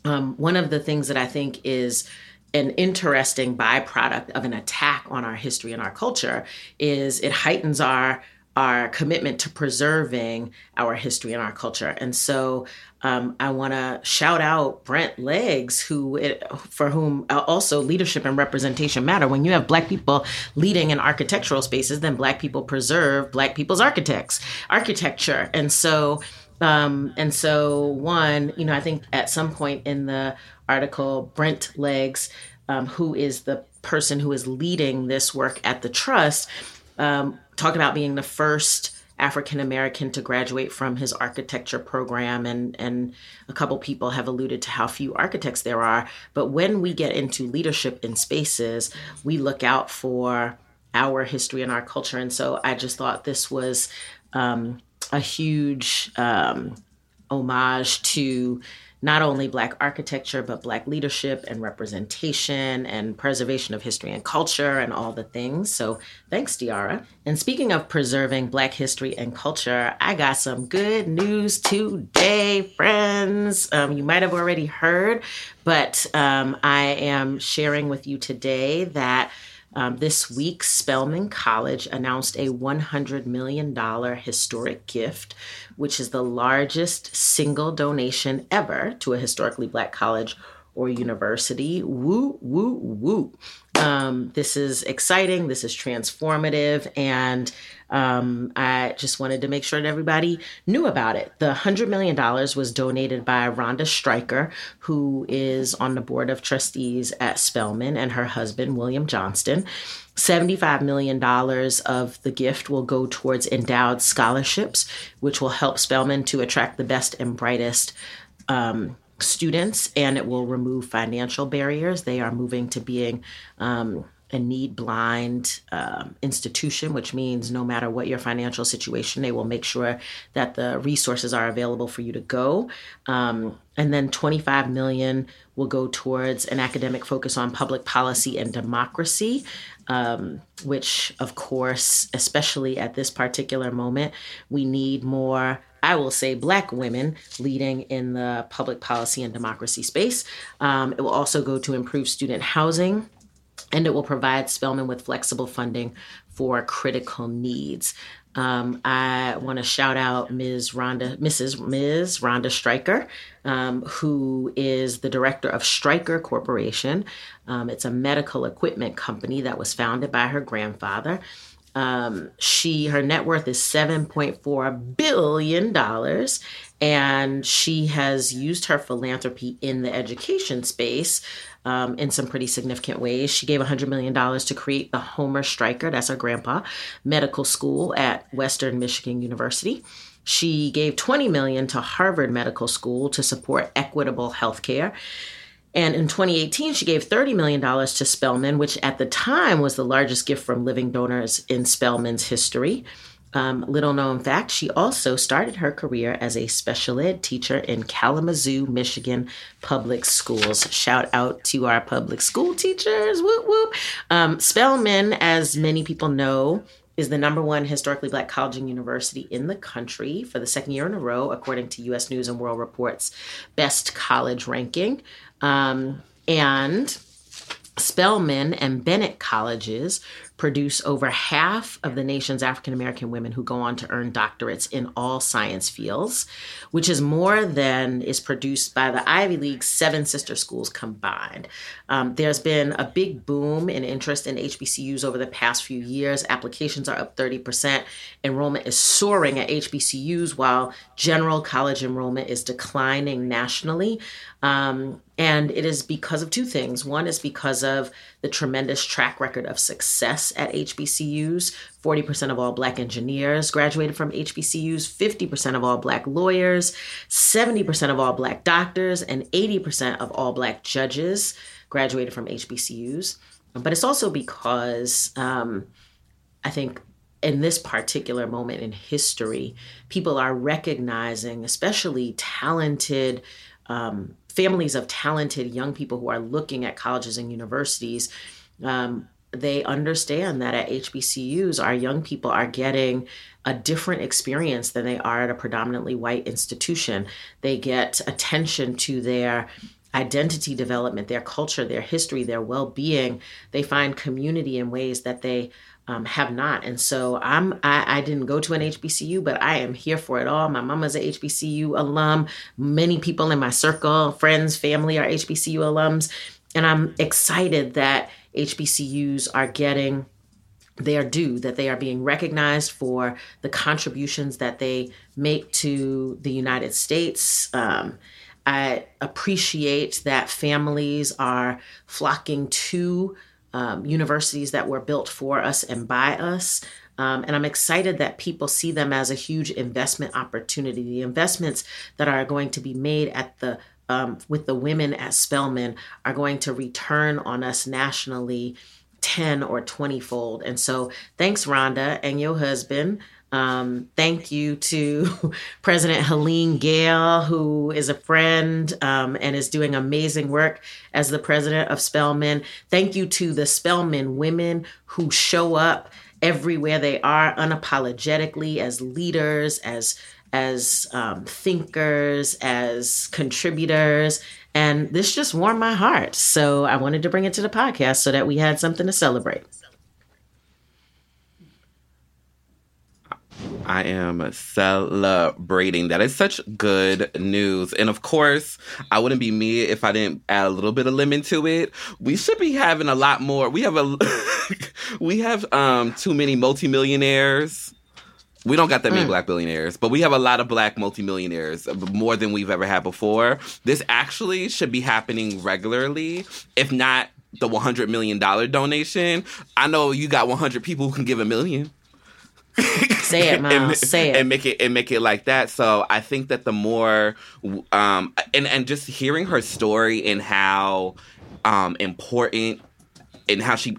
um, one of the things that I think is an interesting byproduct of an attack on our history and our culture is it heightens our our commitment to preserving our history and our culture. And so um, I want to shout out Brent Leggs, who it, for whom uh, also leadership and representation matter. When you have Black people leading in architectural spaces, then Black people preserve Black people's architects architecture. And so um, and so, one, you know, I think at some point in the article, Brent Leggs, um, who is the person who is leading this work at the trust, um, talked about being the first African American to graduate from his architecture program, and and a couple people have alluded to how few architects there are. But when we get into leadership in spaces, we look out for our history and our culture, and so I just thought this was um, a huge um, homage to not only Black architecture, but Black leadership and representation and preservation of history and culture and all the things. So thanks, De'Ara. And speaking of preserving Black history and culture, I got some good news today, friends. Um, you might have already heard, but um, I am sharing with you today that. Um, this week, Spelman College announced a $100 million historic gift, which is the largest single donation ever to a historically black college or university. Woo, woo, woo. Um, this is exciting. This is transformative. And um, I just wanted to make sure that everybody knew about it. The $100 million was donated by Ronda Stryker, who is on the board of trustees at Spelman, and her husband, William Johnston. $75 million of the gift will go towards endowed scholarships, which will help Spelman to attract the best and brightest um, students, and it will remove financial barriers. They are moving to being um, a need blind um, institution, which means no matter what your financial situation, they will make sure that the resources are available for you to go. Um, and then 25 million will go towards an academic focus on public policy and democracy, um, which, of course, especially at this particular moment, we need more. I will say black women leading in the public policy and democracy space. Um, it will also go to improve student housing and it will provide Spelman with flexible funding for critical needs. Um, I want to shout out Ms. Ronda, Mrs. Ms. Ronda Stryker, um, who is the director of Stryker Corporation. Um, it's a medical equipment company that was founded by her grandfather. Um, she her net worth is 7.4 billion dollars and she has used her philanthropy in the education space um, in some pretty significant ways. She gave $100 million to create the Homer Stryker, that's her grandpa, medical school at Western Michigan University. She gave 20 million to Harvard Medical School to support equitable healthcare. And in 2018, she gave $30 million to Spelman, which at the time was the largest gift from living donors in Spelman's history. Um, little known fact, she also started her career as a special ed teacher in Kalamazoo, Michigan public schools. Shout out to our public school teachers. Whoop, whoop. Um, Spelman, as many people know, is the number one historically black college and university in the country for the second year in a row, according to US News and World Report's best college ranking. Um, and Spelman and Bennett colleges produce over half of the nation's African American women who go on to earn doctorates in all science fields, which is more than is produced by the Ivy League's seven sister schools combined. Um, there's been a big boom in interest in HBCUs over the past few years. Applications are up 30%. Enrollment is soaring at HBCUs while general college enrollment is declining nationally. Um, and it is because of two things. One is because of the tremendous track record of success at HBCUs. 40% of all Black engineers graduated from HBCUs, 50% of all Black lawyers, 70% of all Black doctors, and 80% of all Black judges graduated from HBCUs. But it's also because um, I think in this particular moment in history, people are recognizing, especially talented um, families of talented young people who are looking at colleges and universities, um, they understand that at HBCUs, our young people are getting a different experience than they are at a predominantly white institution. They get attention to their identity development, their culture, their history, their well being. They find community in ways that they um, have not. And so I'm I, I, didn't go to an HBCU, but I am here for it all. My mama's a HBCU alum. Many people in my circle, friends, family are HBCU alums. And I'm excited that HBCUs are getting their due, that they are being recognized for the contributions that they make to the United States. Um, I appreciate that families are flocking to um, universities that were built for us and by us. Um, and I'm excited that people see them as a huge investment opportunity. The investments that are going to be made at the um, with the women at Spelman are going to return on us nationally 10 or 20 fold. And so thanks, Ronda, and your husband. Um, thank you to President Helene Gayle, who is a friend um, and is doing amazing work as the president of Spelman. Thank you to the Spelman women who show up everywhere they are unapologetically as leaders, as as um, thinkers, as contributors. And this just warmed my heart. So I wanted to bring it to the podcast so that we had something to celebrate. I am celebrating. That is such good news. And of course, I wouldn't be me if I didn't add a little bit of lemon to it. We should be having a lot more. We have a we have um too many multimillionaires. We don't got that many mm. black billionaires, but we have a lot of black multimillionaires, more than we've ever had before. This actually should be happening regularly, if not the $100 million donation. I know you got 100 people who can give a million. Say it, Myles. and, Say it, and make it and make it like that. So I think that the more, um, and and just hearing her story and how um, important and how she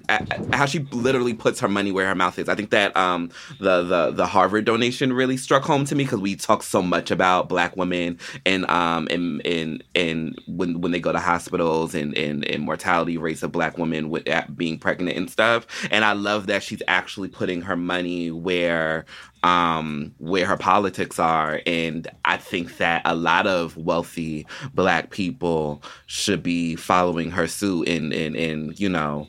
how she literally puts her money where her mouth is. I think that um, the the the Harvard donation really struck home to me because we talk so much about Black women and um and and and when when they go to hospitals and and, and mortality rates of Black women with being pregnant and stuff. And I love that she's actually putting her money where um, where her politics are. And I think that a lot of wealthy black people should be following her suit and, and, and you know,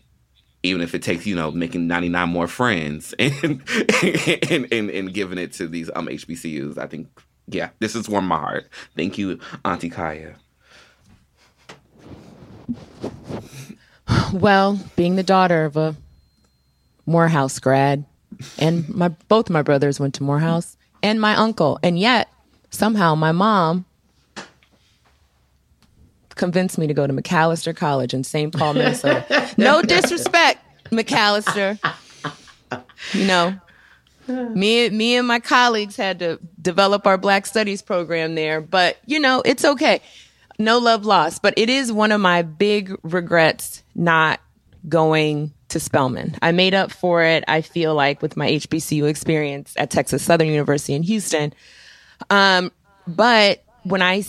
even if it takes you know making 99 more friends and and, and, and giving it to these um hbcus i think yeah this is warm my heart. Thank you auntie kaya. Well being the daughter of a morehouse grad and my both my brothers went to morehouse and my uncle and yet somehow my mom convinced me to go to Macalester College in St. Paul, Minnesota. no disrespect, Macalester. You know, me, me and my colleagues had to develop our Black Studies program there, but you know, it's okay. No love lost, but it is one of my big regrets not going to Spelman. I made up for it, I feel like, with my HBCU experience at Texas Southern University in Houston. Um, but when I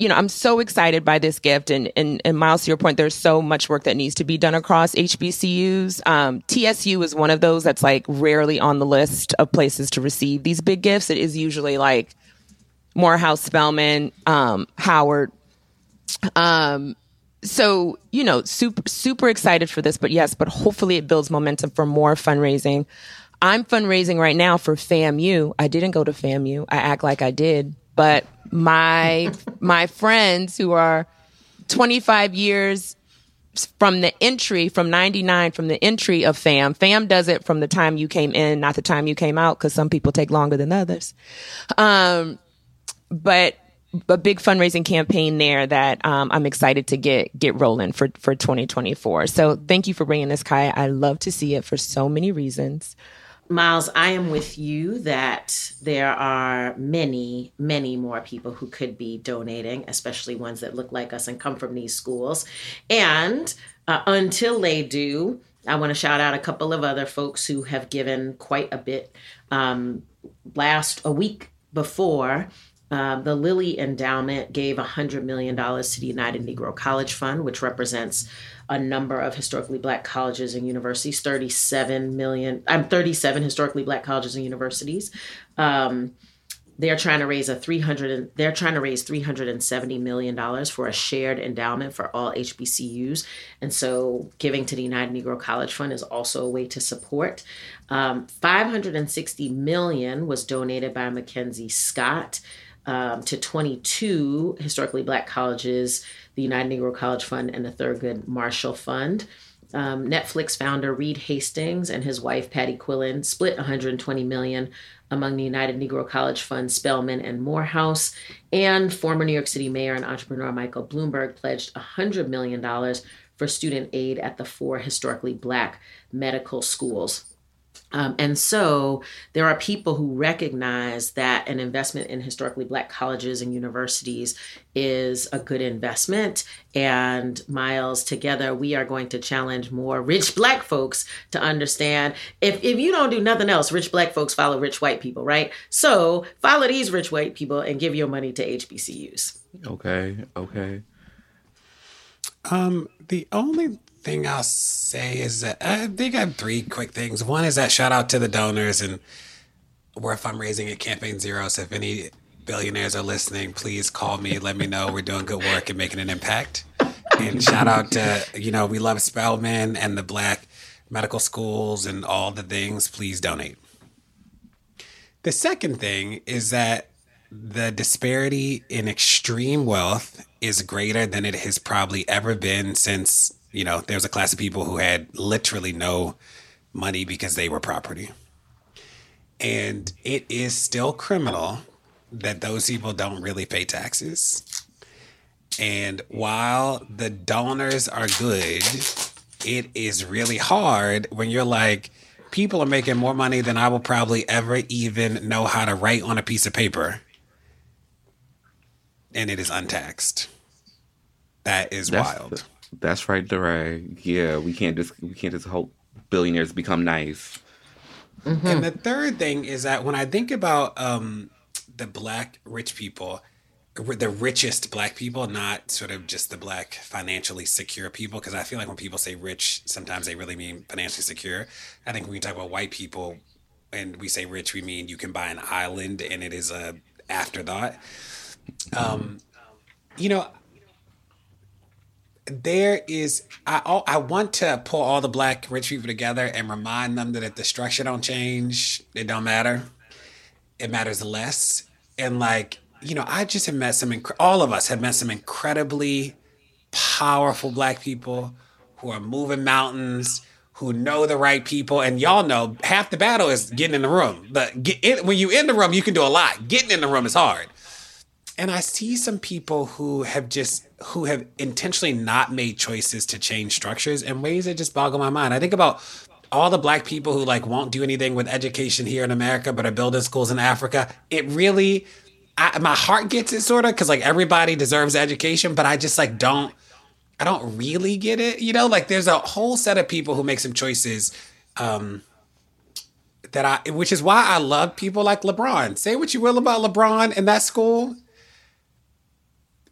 you know, I'm so excited by this gift. And, and, and Myles, to your point, there's so much work that needs to be done across HBCUs. Um, TSU is one of those that's like rarely on the list of places to receive these big gifts. It is usually like Morehouse, Spelman, um, Howard. Um, so, you know, super, super excited for this, but yes, but hopefully it builds momentum for more fundraising. I'm fundraising right now for FAMU. I didn't go to FAMU. I act like I did, but my my friends who are 25 years from the entry from 99 from the entry of fam fam does it from the time you came in not the time you came out because some people take longer than others. Um, but a big fundraising campaign there that um, i'm excited to get get rolling for for 2024 so thank you for bringing this kai i love to see it for so many reasons Myles, I am with you that there are many, many more people who could be donating, especially ones that look like us and come from these schools. And uh, until they do, I want to shout out a couple of other folks who have given quite a bit. Um, last a week before, uh, the Lilly Endowment gave $100 million to the United Negro College Fund, which represents a number of historically black colleges and universities 37 million i'm 37 historically black colleges and universities. Um, they're trying to raise a 300 they're trying to raise 370 million dollars for a shared endowment for all HBCUs and so giving to the United Negro College Fund is also a way to support. Um, 560 million was donated by Mackenzie Scott um, to 22 historically black colleges the United Negro College Fund and the Thurgood Marshall Fund um, Netflix founder Reed Hastings and his wife Patty Quillin split 120 million among the United Negro College Fund, Spelman and Morehouse, and former New York City Mayor and entrepreneur Michael Bloomberg pledged $100 million for student aid at the four historically black medical schools. Um, and so there are people who recognize that an investment in historically black colleges and universities is a good investment. And Myles, together, we are going to challenge more rich black folks to understand if, if you don't do nothing else, rich black folks follow rich white people, right? So follow these rich white people and give your money to HBCUs. Okay, okay. Um, the only thing I'll say is that I think I have three quick things. One is that shout out to the donors and we're fundraising at Campaign Zero. So if any billionaires are listening, please call me. Let me know we're doing good work and making an impact. And shout out to, you know, we love Spelman and the black medical schools and all the things. Please donate. The second thing is that the disparity in extreme wealth is greater than it has probably ever been since you know, there was a class of people who had literally no money because they were property. And it is still criminal that those people don't really pay taxes. And while the donors are good, it is really hard when you're like, people are making more money than I will probably ever even know how to write on a piece of paper. And it is untaxed. That is That's wild. the- that's right, DeRay. Yeah, we can't just we can't just hope billionaires become nice. And the third thing is that when I think about um, the black rich people, the richest black people, not sort of just the black financially secure people, because I feel like when people say rich, sometimes they really mean financially secure. I think when we talk about white people and we say rich, we mean you can buy an island and it is a afterthought. Um, you know, there is I I want to pull all the black rich people together and remind them that if the structure don't change, it don't matter. It matters less. And like you know, I just have met some. Inc- all of us have met some incredibly powerful black people who are moving mountains, who know the right people, and y'all know half the battle is getting in the room. But get in, when you in the room, you can do a lot. Getting in the room is hard and I see some people who have just who have intentionally not made choices to change structures in ways that just boggle my mind. I think about all the black people who like won't do anything with education here in America, but are building schools in Africa. It really, I, my heart gets it sort of because like everybody deserves education, but I just like don't, I don't really get it. You know, like there's a whole set of people who make some choices. Um, that I, which is why I love people like LeBron. Say what you will about LeBron and that school.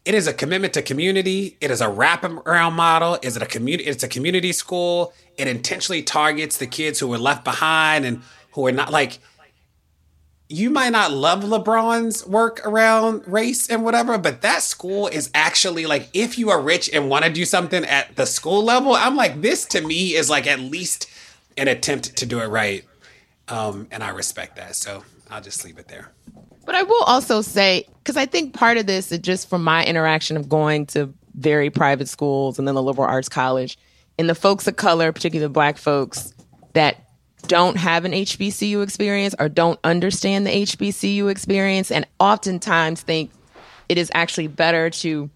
It is a commitment to community. It is a wraparound model. Is it a community? It's a community school. It intentionally targets the kids who were left behind and who are not like. You might not love LeBron's work around race and whatever, but that school is actually like if you are rich and want to do something at the school level, I'm like this to me is like at least an attempt to do it right, um, and I respect that. So I'll just leave it there. But I will also say, because I think part of this is just from my interaction of going to very private schools and then the liberal arts college, and the folks of color, particularly the black folks that don't have an HBCU experience or don't understand the HBCU experience, and oftentimes think it is actually better to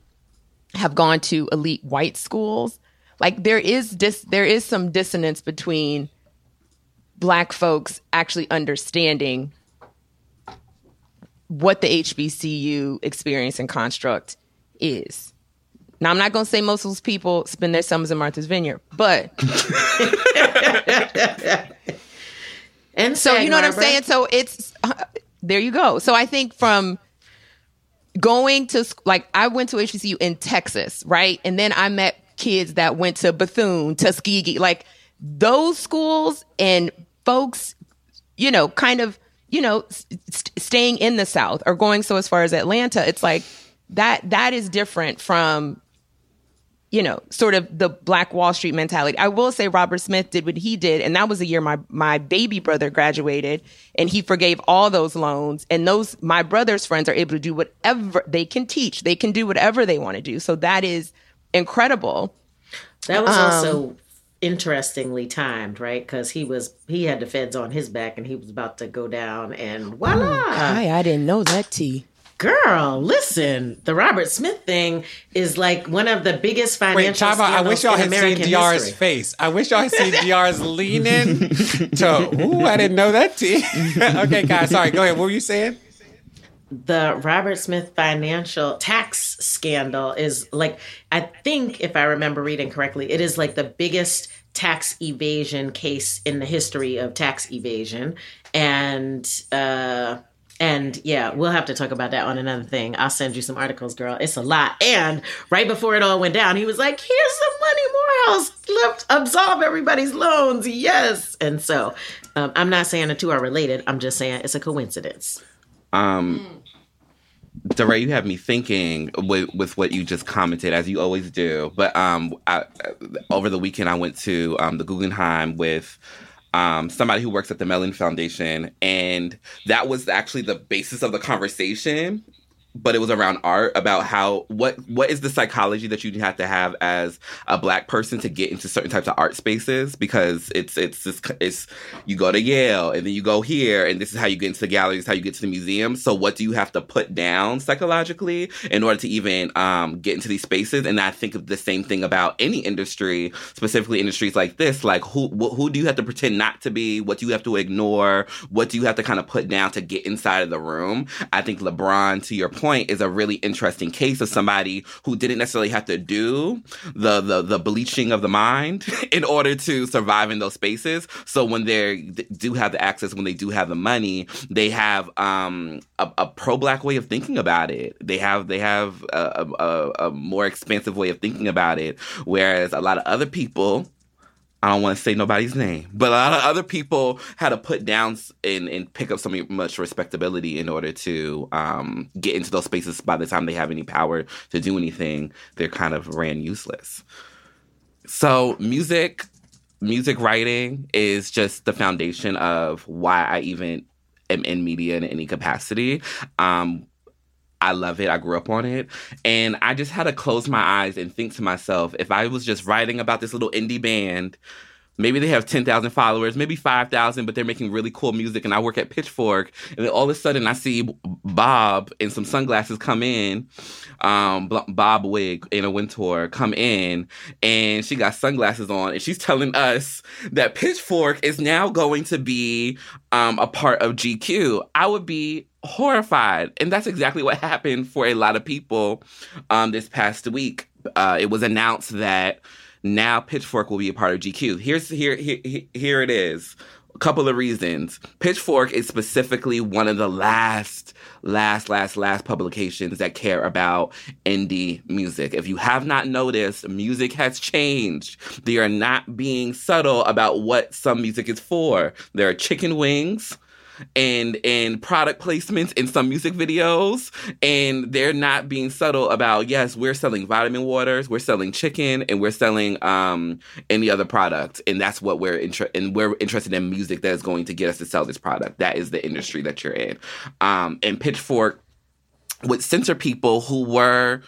have gone to elite white schools. Like there is dis- there is some dissonance between black folks actually understanding what the HBCU experience and construct is. Now, I'm not going to say most of those people spend their summers in Martha's Vineyard, but And so you know what I'm saying. So it's uh, there you go. So I think from going to like I went to HBCU in Texas, right, and then I met kids that went to Bethune, Tuskegee, like those schools and folks, you know, kind of you know, st- staying in the South or going so as far as Atlanta, it's like that that is different from you know, sort of the Black Wall Street mentality. I will say Robert Smith did what he did, and that was the year my my baby brother graduated, and he forgave all those loans. And those my brother's friends are able to do whatever they can teach. They can do whatever they want to do. So that is incredible. That was Um, also interestingly timed, right? Because he was he had the feds on his back, and he was about to go down, and oh, voila! Hi, I didn't know that T. Girl, listen, the Robert Smith thing is like one of the biggest financial Wait, time out. I wish y'all had American seen DeRay's history. face. I wish y'all had seen DeRay's leaning to, ooh, I didn't know that. T. okay, guys, sorry. Go ahead. What were you saying? The Robert Smith financial tax scandal is like, I think, if I remember reading correctly, it is like the biggest tax evasion case in the history of tax evasion. And, uh, and yeah, we'll have to talk about that on another thing. I'll send you some articles, girl. It's a lot. And right before it all went down, he was like, here's some money, Morehouse. Let's absolve everybody's loans. Yes. And so um, I'm not saying the two are related. I'm just saying it's a coincidence. Um, DeRay, you have me thinking with, with what you just commented, as you always do. But um, I, over the weekend, I went to um, the Guggenheim with um, somebody who works at the Mellon Foundation, and that was actually the basis of the conversation. But it was around art, about how what what is the psychology that you have to have as a black person to get into certain types of art spaces because it's it's it's, it's you go to Yale and then you go here and this is how you get into the galleries, how you get to the museum. So what do you have to put down psychologically in order to even um, get into these spaces? And I think of the same thing about any industry, specifically industries like this. Like who wh- who do you have to pretend not to be? What do you have to ignore? What do you have to kind of put down to get inside of the room? I think LeBron, to your point, is a really interesting case of somebody who didn't necessarily have to do the the the bleaching of the mind in order to survive in those spaces. So when they do have the access, when they do have the money, they have um, a, a pro black way of thinking about it. They have they have a, a, a more expansive way of thinking about it. Whereas a lot of other people. I don't want to say nobody's name, but a lot of other people had to put down and, and pick up so much respectability in order to um, get into those spaces. By the time they have any power to do anything, they're kind of ran useless. So music, music writing is just the foundation of why I even am in media in any capacity. Um, I love it. I grew up on it. And I just had to close my eyes and think to myself, if I was just writing about this little indie band, maybe they have 10,000 followers, maybe 5,000, but they're making really cool music. And I work at Pitchfork. And then all of a sudden I see Bob in some sunglasses come in, um, Bob Wig Anna Wintour come in, and she got sunglasses on. And she's telling us that Pitchfork is now going to be um, a part of GQ. I would be horrified. And that's exactly what happened for a lot of people um, this past week. Uh, it was announced that now Pitchfork will be a part of GQ. Here's here here, here it is. A couple of reasons. Pitchfork is specifically one of the last, last, last, last publications that care about indie music. If you have not noticed, music has changed. They are not being subtle about what some music is for. There are chicken wings and and product placements in some music videos and they're not being subtle about yes we're selling vitamin waters we're selling chicken and we're selling um any other product. And that's what we're and we're interested in music that is going to get us to sell this product. That is the industry that you're in. Um and pitchfork would censor people who were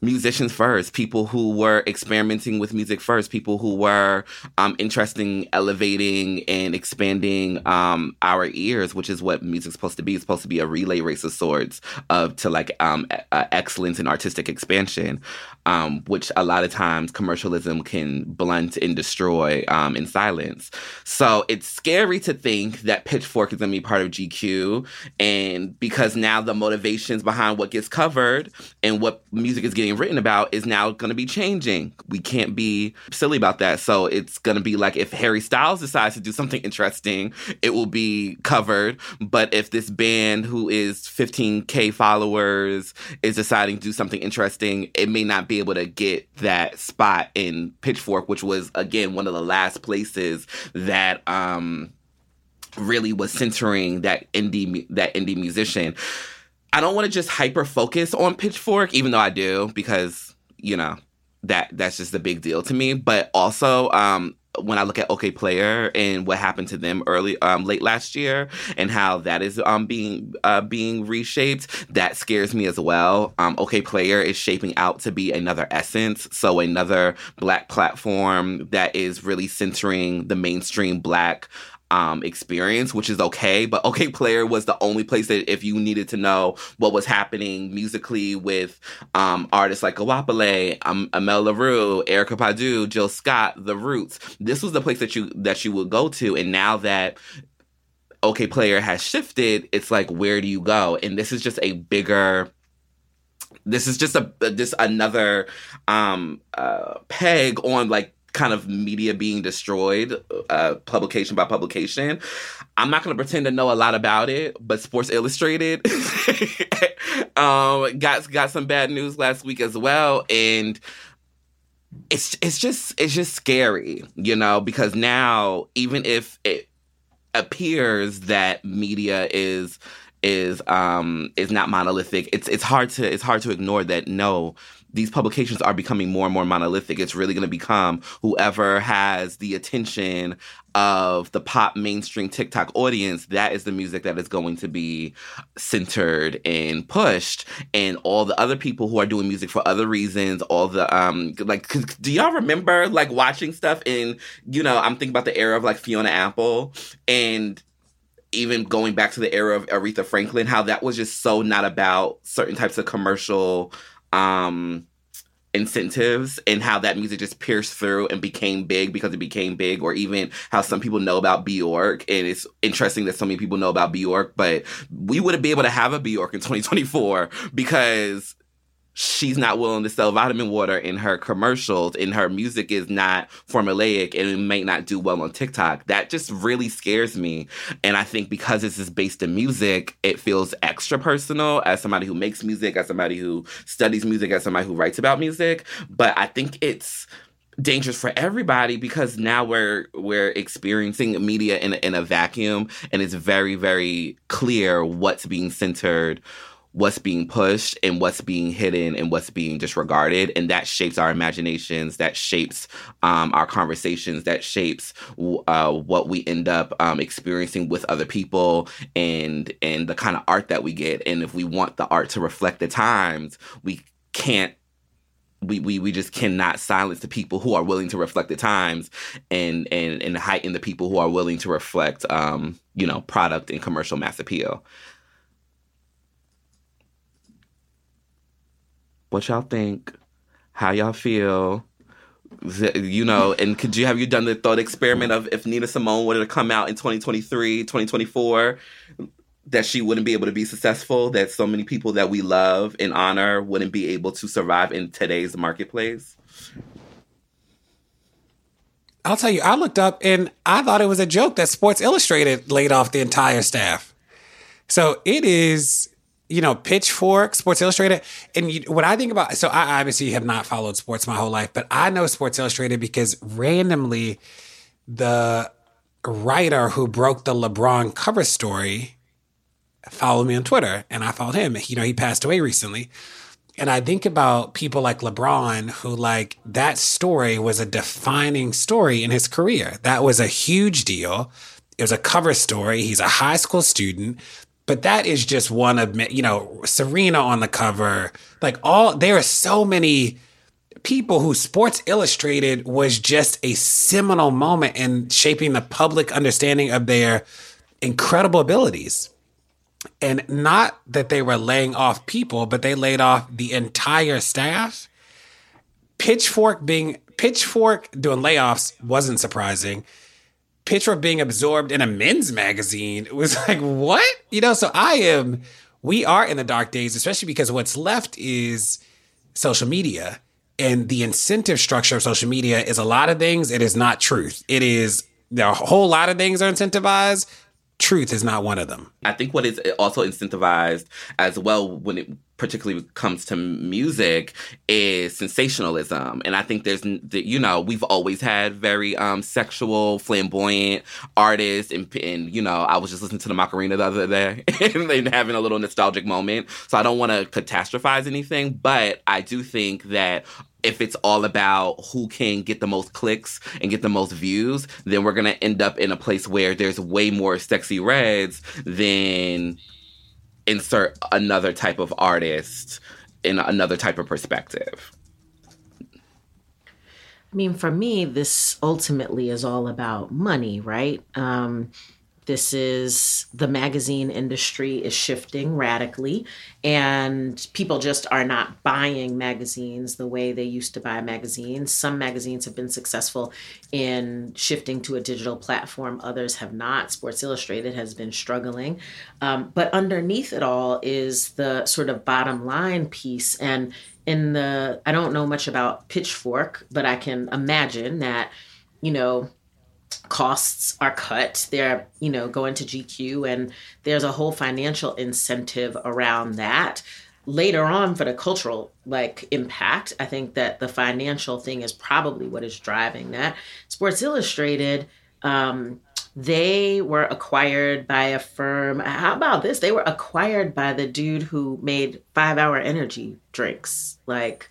musicians first, people who were experimenting with music first, people who were um, interested in elevating and expanding um, our ears, which is what music's supposed to be. It's supposed to be a relay race of sorts of to like um, uh, excellence and artistic expansion, um, which a lot of times commercialism can blunt and destroy um, in silence. So it's scary to think that Pitchfork is going to be part of GQ, and because now the motivations behind what gets covered and what music is getting written about is now going to be changing. We can't be silly about that. So it's going to be like if Harry Styles decides to do something interesting, it will be covered. But if this band who is 15K followers is deciding to do something interesting, it may not be able to get that spot in Pitchfork, which was, again, one of the last places that, um, really was centering that indie that indie musician. I don't want to just hyper focus on Pitchfork, even though I do, because you know that that's just a big deal to me. But also, um, when I look at Okayplayer and what happened to them early, um, late last year, and how that is um being uh being reshaped, that scares me as well. Um, Okayplayer is shaping out to be another essence, so another black platform that is really centering the mainstream black um, experience, which is okay. But Okayplayer was the only place that if you needed to know what was happening musically with um, artists like Goapele, um, Amel Larrieux, Erykah Badu, Jill Scott, The Roots, this was the place that you that you would go to. And now that Okayplayer has shifted, it's like where do you go? And this is just a bigger this is just a this another um uh peg on like kind of media being destroyed, uh, publication by publication. I'm not going to pretend to know a lot about it, but Sports Illustrated um, got got some bad news last week as well, and it's it's just it's just scary, you know, because now even if it appears that media is is um is not monolithic, it's it's hard to it's hard to ignore that no these publications are becoming more and more monolithic. It's really going to become whoever has the attention of the pop mainstream TikTok audience. That is the music that is going to be centered and pushed. And all the other people who are doing music for other reasons, all the, um, like, do y'all remember like watching stuff in, you know, I'm thinking about the era of like Fiona Apple and even going back to the era of Aretha Franklin, how that was just so not about certain types of commercial um incentives and how that music just pierced through and became big because it became big, or even how some people know about Bjork. And it's interesting that so many people know about Bjork, but we wouldn't be able to have a Bjork in 2024 because she's not willing to sell vitamin water in her commercials and her music is not formulaic and it may not do well on TikTok. That just really scares me. And I think because this is based in music, it feels extra personal as somebody who makes music, as somebody who studies music, as somebody who writes about music. But I think it's dangerous for everybody because now we're we're experiencing media in, in a vacuum and it's very very clear what's being centered what's being pushed and what's being hidden and what's being disregarded. And that shapes our imaginations that shapes um, our conversations that shapes uh, what we end up um, experiencing with other people and and the kind of art that we get. And if we want the art to reflect the times we can't we, we we just cannot silence the people who are willing to reflect the times and and and heighten the people who are willing to reflect um you know product and commercial mass appeal what y'all think, how y'all feel. You know, and could you have you done the thought experiment of if Nina Simone were to come out in 2023, 2024, that she wouldn't be able to be successful, that so many people that we love and honor wouldn't be able to survive in today's marketplace? I'll tell you, I looked up and I thought it was a joke that Sports Illustrated laid off the entire staff. So it is you know, Pitchfork, Sports Illustrated. And you, what I think about, so I obviously have not followed sports my whole life, but I know Sports Illustrated because randomly the writer who broke the LeBron cover story followed me on Twitter and I followed him. You know, he passed away recently. And I think about people like LeBron who like that story was a defining story in his career. That was a huge deal. It was a cover story. He's a high school student but that is just one of you know Serena on the cover. Like all there are so many people who Sports Illustrated was just a seminal moment in shaping the public understanding of their incredible abilities. And not that they were laying off people, but they laid off the entire staff. Pitchfork being Pitchfork doing layoffs wasn't surprising Pitchfork of being absorbed in a men's magazine. Was like what? You know so i am we are in the dark days especially because what's left is social media. And the incentive structure of social media is a lot of things. It is not truth. It is a whole lot of things are incentivized truth is not one of them i think what is also incentivized as well when it particularly comes to music, is sensationalism. And I think there's, you know, we've always had very um, sexual, flamboyant artists. And, and, you know, I was just listening to the Macarena the other day and having a little nostalgic moment. So I don't want to catastrophize anything, but I do think that if it's all about who can get the most clicks and get the most views, then we're gonna end up in a place where there's way more Sexyy Reds than insert another type of artist in another type of perspective. I mean, for me, this ultimately is all about money, right? Um, this is the magazine industry is shifting radically, and people just are not buying magazines the way they used to buy magazines. Some magazines have been successful in shifting to a digital platform, others have not. Sports Illustrated has been struggling. Um, but underneath it all is the sort of bottom line piece. And in the, I don't know much about Pitchfork, but I can imagine that, you know, costs are cut. They're you know going to gq and there's a whole financial incentive around that. Later on for the cultural like impact i think that the financial thing is probably what is driving that. Sports illustrated um, they were acquired by a firm. How about this? They were acquired by the dude who made five hour energy drinks. Like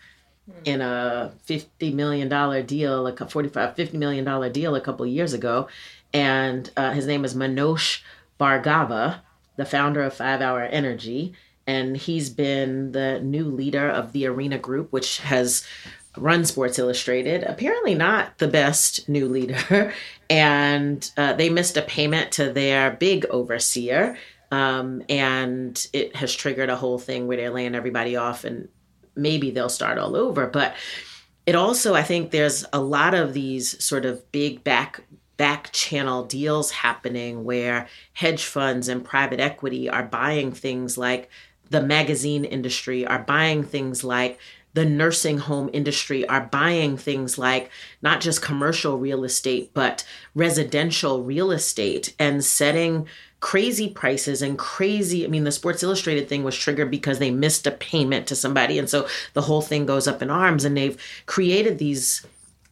in a $50 million deal, like a 45, $50 million deal a couple years ago. And uh, his name is Manoj Bhargava, the founder of Five Hour Energy. And he's been the new leader of the Arena Group, which has run Sports Illustrated. Apparently, not the best new leader. and uh, they missed a payment to their big overseer. Um, and it has triggered a whole thing where they're laying everybody off and maybe they'll start all over. But it also, I think there's a lot of these sort of big back back channel deals happening where hedge funds and private equity are buying things like the magazine industry are buying things like the nursing home industry are buying things like not just commercial real estate but residential real estate and setting crazy prices and crazy i mean the sports illustrated thing was triggered because they missed a payment to somebody. And so the whole thing goes up in arms and they've created these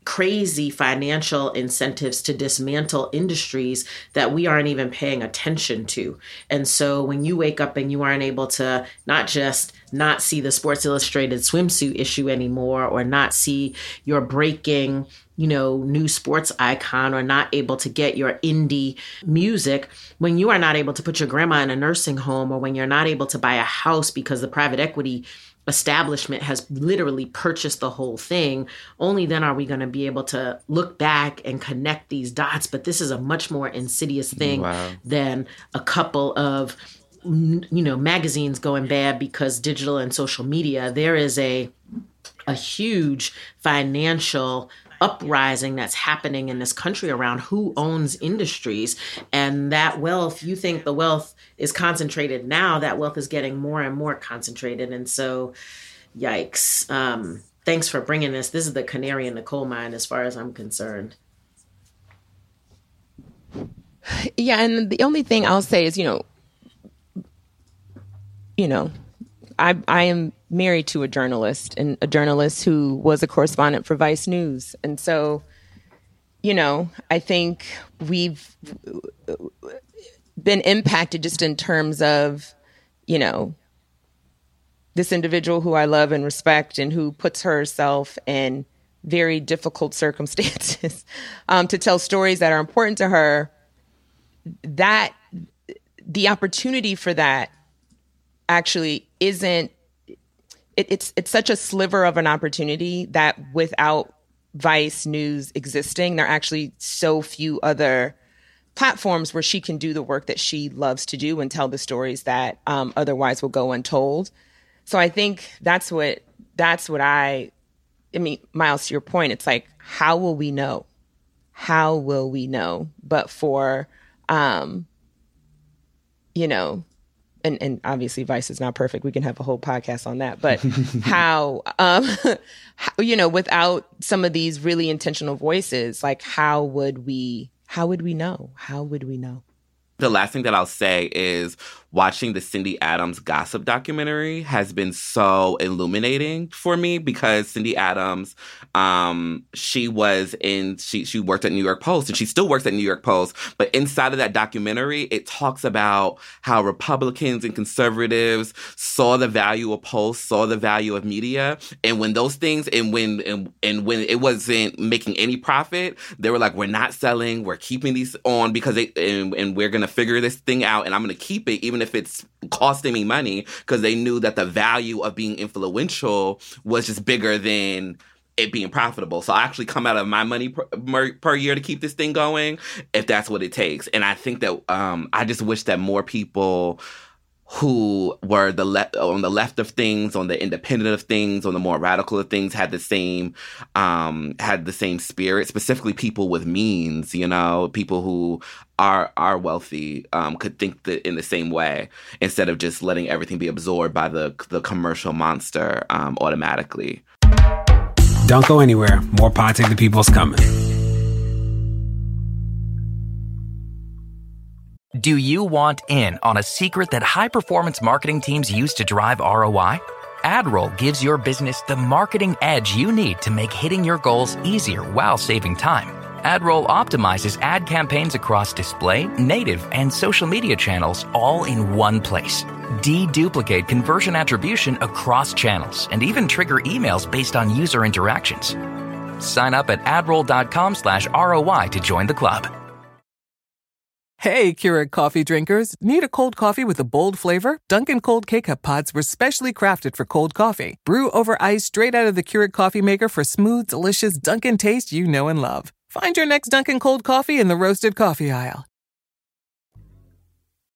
crazy financial incentives to dismantle industries that we aren't even paying attention to. And so when you wake up and you aren't able to not just not see the Sports Illustrated swimsuit issue anymore or not see your breaking you know, new sports icon or not able to get your indie music, when you are not able to put your grandma in a nursing home or when you're not able to buy a house because the private equity establishment has literally purchased the whole thing, only then are we going to be able to look back and connect these dots. But this is a much more insidious thing wow. than a couple of you know magazines going bad because digital and social media there is a a huge financial uprising that's happening in this country around who owns industries. And that wealth you think the wealth is concentrated now that wealth is getting more and more concentrated. And so yikes. Um, thanks for bringing this. This is the canary in the coal mine as far as i'm concerned. Yeah and the only thing i'll say is you know you know I I am married to a journalist and a journalist who was a correspondent for Vice News. And so, you know, I think we've been impacted just in terms of, you know, this individual who I love and respect and who puts herself in very difficult circumstances um, to tell stories that are important to her. That the opportunity for that actually isn't it, it's it's such a sliver of an opportunity that without Vice News existing, there are actually so few other platforms where she can do the work that she loves to do and tell the stories that um, otherwise will go untold. So I think that's what that's what I. I mean, Myles, to your point, it's like, how will we know? How will we know? But for, um, you know, and, and obviously Vice is not perfect. We can have a whole podcast on that. But how, um, how, you know, without some of these really intentional voices, like how would we, how would we know? How would we know? The last thing that I'll say is watching the Cindy Adams gossip documentary has been so illuminating for me because Cindy Adams, um, she was in she she worked at New York Post and she still works at New York Post. But inside of that documentary, it talks about how Republicans and conservatives saw the value of Post, saw the value of media, and when those things and when and, and when it wasn't making any profit, they were like, "We're not selling. We're keeping these on because they and, and we're gonna figure this thing out, and I'm gonna keep it even if it's costing me money because they knew that the value of being influential was just bigger than it being profitable. So I actually come out of my money per, per, year to keep this thing going if that's what it takes. And I think that um, I just wish that more people who were the left on the left of things, on the independent of things, on the more radical of things, had the same um, had the same spirit. Specifically, people with means, you know, people who are are wealthy um, could think that in the same way instead of just letting everything be absorbed by the the commercial monster um, automatically. Don't go anywhere. More Save the People's coming. Do you want in on a secret that high performance marketing teams use to drive ROI? AdRoll gives your business the marketing edge you need to make hitting your goals easier while saving time. AdRoll optimizes ad campaigns across display, native, and social media channels all in one place. Deduplicate conversion attribution across channels and even trigger emails based on user interactions. Sign up at adroll.com slash ROI to join the club. Hey, Keurig coffee drinkers. Need a cold coffee with a bold flavor? Dunkin' Cold K-Cup pods were specially crafted for cold coffee. Brew over ice straight out of the Keurig coffee maker for smooth, delicious Dunkin' taste you know and love. Find your next Dunkin' Cold coffee in the roasted coffee aisle.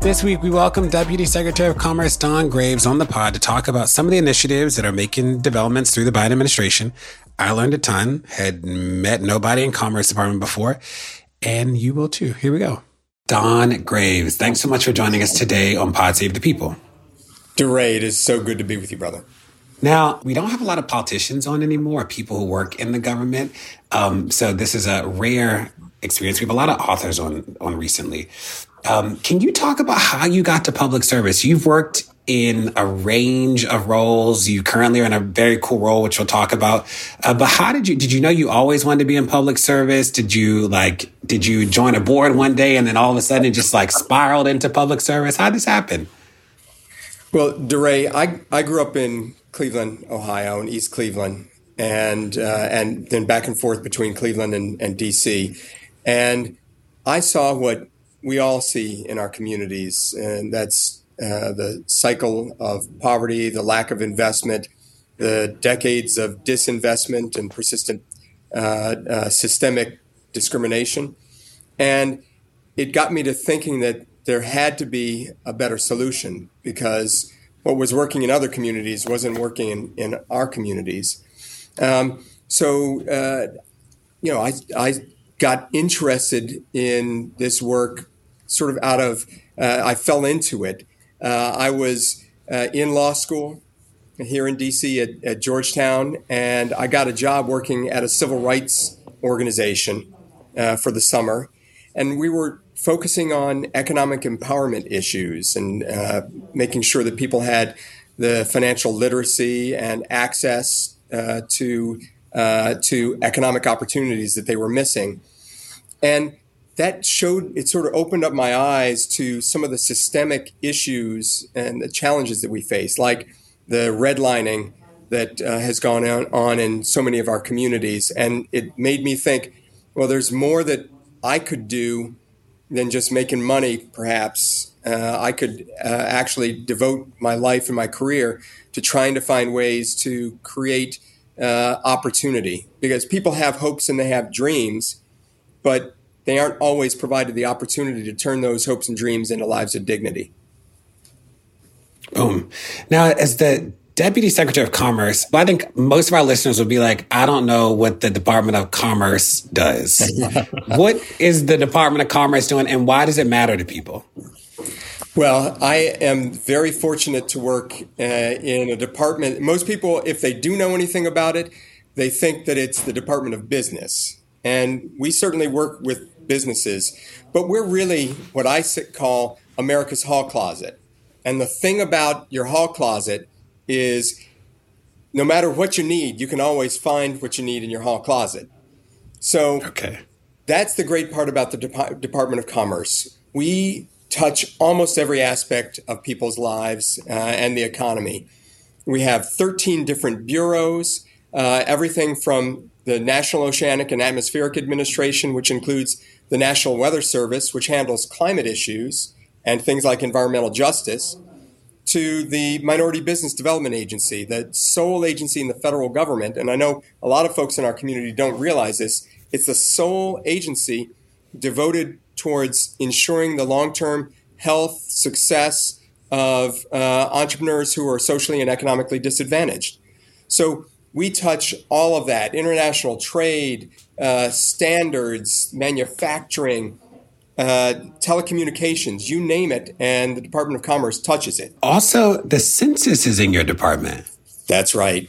This week, we welcome Deputy Secretary of Commerce Don Graves on the pod to talk about some of the initiatives that are making developments through the Biden administration. I learned a ton, had met nobody in Commerce Department before, and you will too. Here we go. Don Graves, thanks so much for joining us today on Pod Save the People. DeRay, it is so good to be with you, brother. Now, we don't have a lot of politicians on anymore, people who work in the government. Um, so this is a rare experience. We have a lot of authors on on recently. Um, can you talk about how you got to public service? You've worked in a range of roles. You currently are in a very cool role, which we'll talk about. Uh, but how did you, did you know you always wanted to be in public service? Did you like, did you join a board one day and then all of a sudden it just like spiraled into public service? How did this happen? Well, DeRay, I, I grew up in Cleveland, Ohio, in East Cleveland, and, uh, and then back and forth between Cleveland and, and DC. And I saw what we all see in our communities, and that's uh, the cycle of poverty, the lack of investment, the decades of disinvestment and persistent uh, uh, systemic discrimination. And it got me to thinking that there had to be a better solution because what was working in other communities wasn't working in, in our communities. Um, so, uh, you know, I, I got interested in this work sort of out of, uh, I fell into it. Uh, I was uh, in law school here in DC at, at, Georgetown, and I got a job working at a civil rights organization uh, for the summer. And we were focusing on economic empowerment issues and uh, making sure that people had the financial literacy and access uh, to economic opportunities that they were missing. And that showed it sort of opened up my eyes to some of the systemic issues and the challenges that we face, like the redlining that uh, has gone on, on in so many of our communities. And it made me think, well, there's more that I could do than just making money, perhaps, uh, I could uh, actually devote my life and my career to trying to find ways to create uh, opportunity because people have hopes and they have dreams, but they aren't always provided the opportunity to turn those hopes and dreams into lives of dignity. Boom. Now, as the Deputy Secretary of Commerce, I think most of our listeners would be like, I don't know what the Department of Commerce does. what is the Department of Commerce doing and why does it matter to people? Well, I am very fortunate to work uh, in a department. Most people, if they do know anything about it, they think that it's the Department of Business. And we certainly work with businesses, but we're really what I call America's hall closet. And the thing about your hall closet is no matter what you need, you can always find what you need in your hall closet. So okay. that's the great part about the Dep- Department of Commerce. We touch almost every aspect of people's lives uh, and the economy. We have 13 different bureaus, uh, everything from the National Oceanic and Atmospheric Administration, which includes the National Weather Service, which handles climate issues and things like environmental justice, to the Minority Business Development Agency, the sole agency in the federal government. And I know a lot of folks in our community don't realize this. It's the sole agency devoted towards ensuring the long term health, success of uh, entrepreneurs who are socially and economically disadvantaged. So we touch all of that international trade, uh, standards, manufacturing, uh, telecommunications, you name it, and the Department of Commerce touches it. Also, the census is in your department. That's right.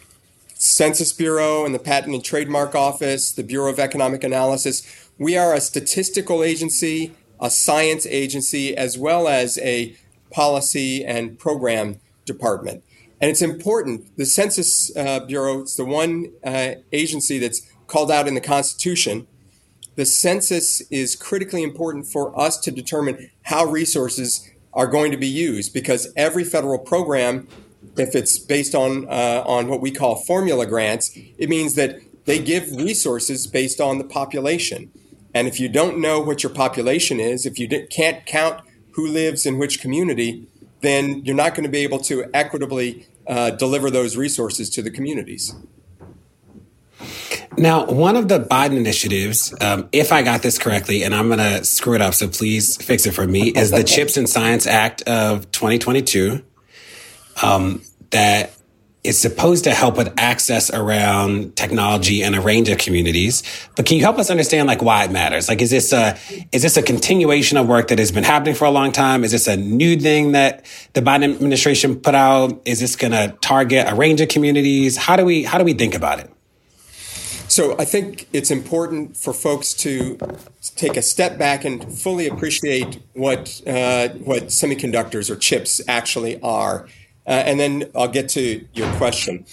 Census Bureau and the Patent and Trademark Office, the Bureau of Economic Analysis. We are a statistical agency, a science agency, as well as a policy and program department. And it's important. The Census uh, Bureau is the one uh, agency that's called out in the Constitution the census is critically important for us to determine how resources are going to be used because every federal program, if it's based on uh, on what we call formula grants, it means that they give resources based on the population. And if you don't know what your population is, if you can't count who lives in which community, then you're not going to be able to equitably uh, deliver those resources to the communities. Now, one of the Biden initiatives, um, if I got this correctly, and I'm going to screw it up, so please fix it for me, is the Chips and Science Act of 2022 um, that is supposed to help with access around technology and a range of communities. But can you help us understand like why it matters? Like, is this a is this a continuation of work that has been happening for a long time? Is this a new thing that the Biden administration put out? Is this going to target a range of communities? How do we how do we think about it? So I think it's important for folks to take a step back and fully appreciate what uh, what semiconductors or chips actually are, uh, and then I'll get to your question.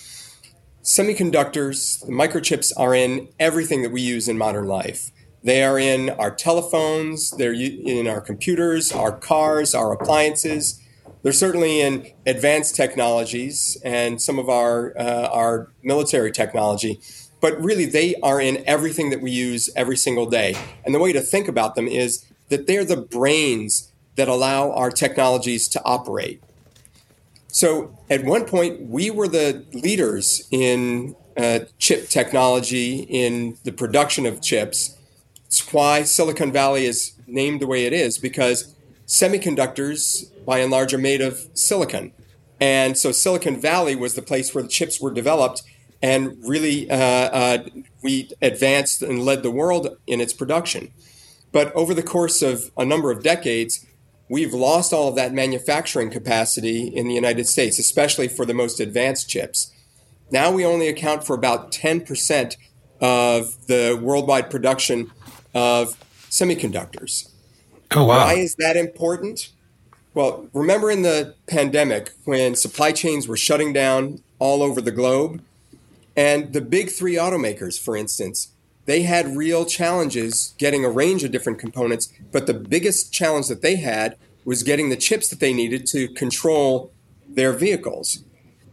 Semiconductors, microchips, are in everything that we use in modern life. They are in our telephones, they're in our computers, our cars, our appliances. They're certainly in advanced technologies and some of our uh, our military technology but really they are in everything that we use every single day. And the way to think about them is that they're the brains that allow our technologies to operate. So at one point, we were the leaders in uh, chip technology, in the production of chips. It's why Silicon Valley is named the way it is, because semiconductors, by and large, are made of silicon. And so Silicon Valley was the place where the chips were developed and really uh, uh, we advanced and led the world in its production. But over the course of a number of decades, we've lost all of that manufacturing capacity in the United States, especially for the most advanced chips. Now we only account for about 10% of the worldwide production of semiconductors. Oh, wow. Why is that important? Well, remember in the pandemic when supply chains were shutting down all over the globe? And the big three automakers, for instance, they had real challenges getting a range of different components, but the biggest challenge that they had was getting the chips that they needed to control their vehicles.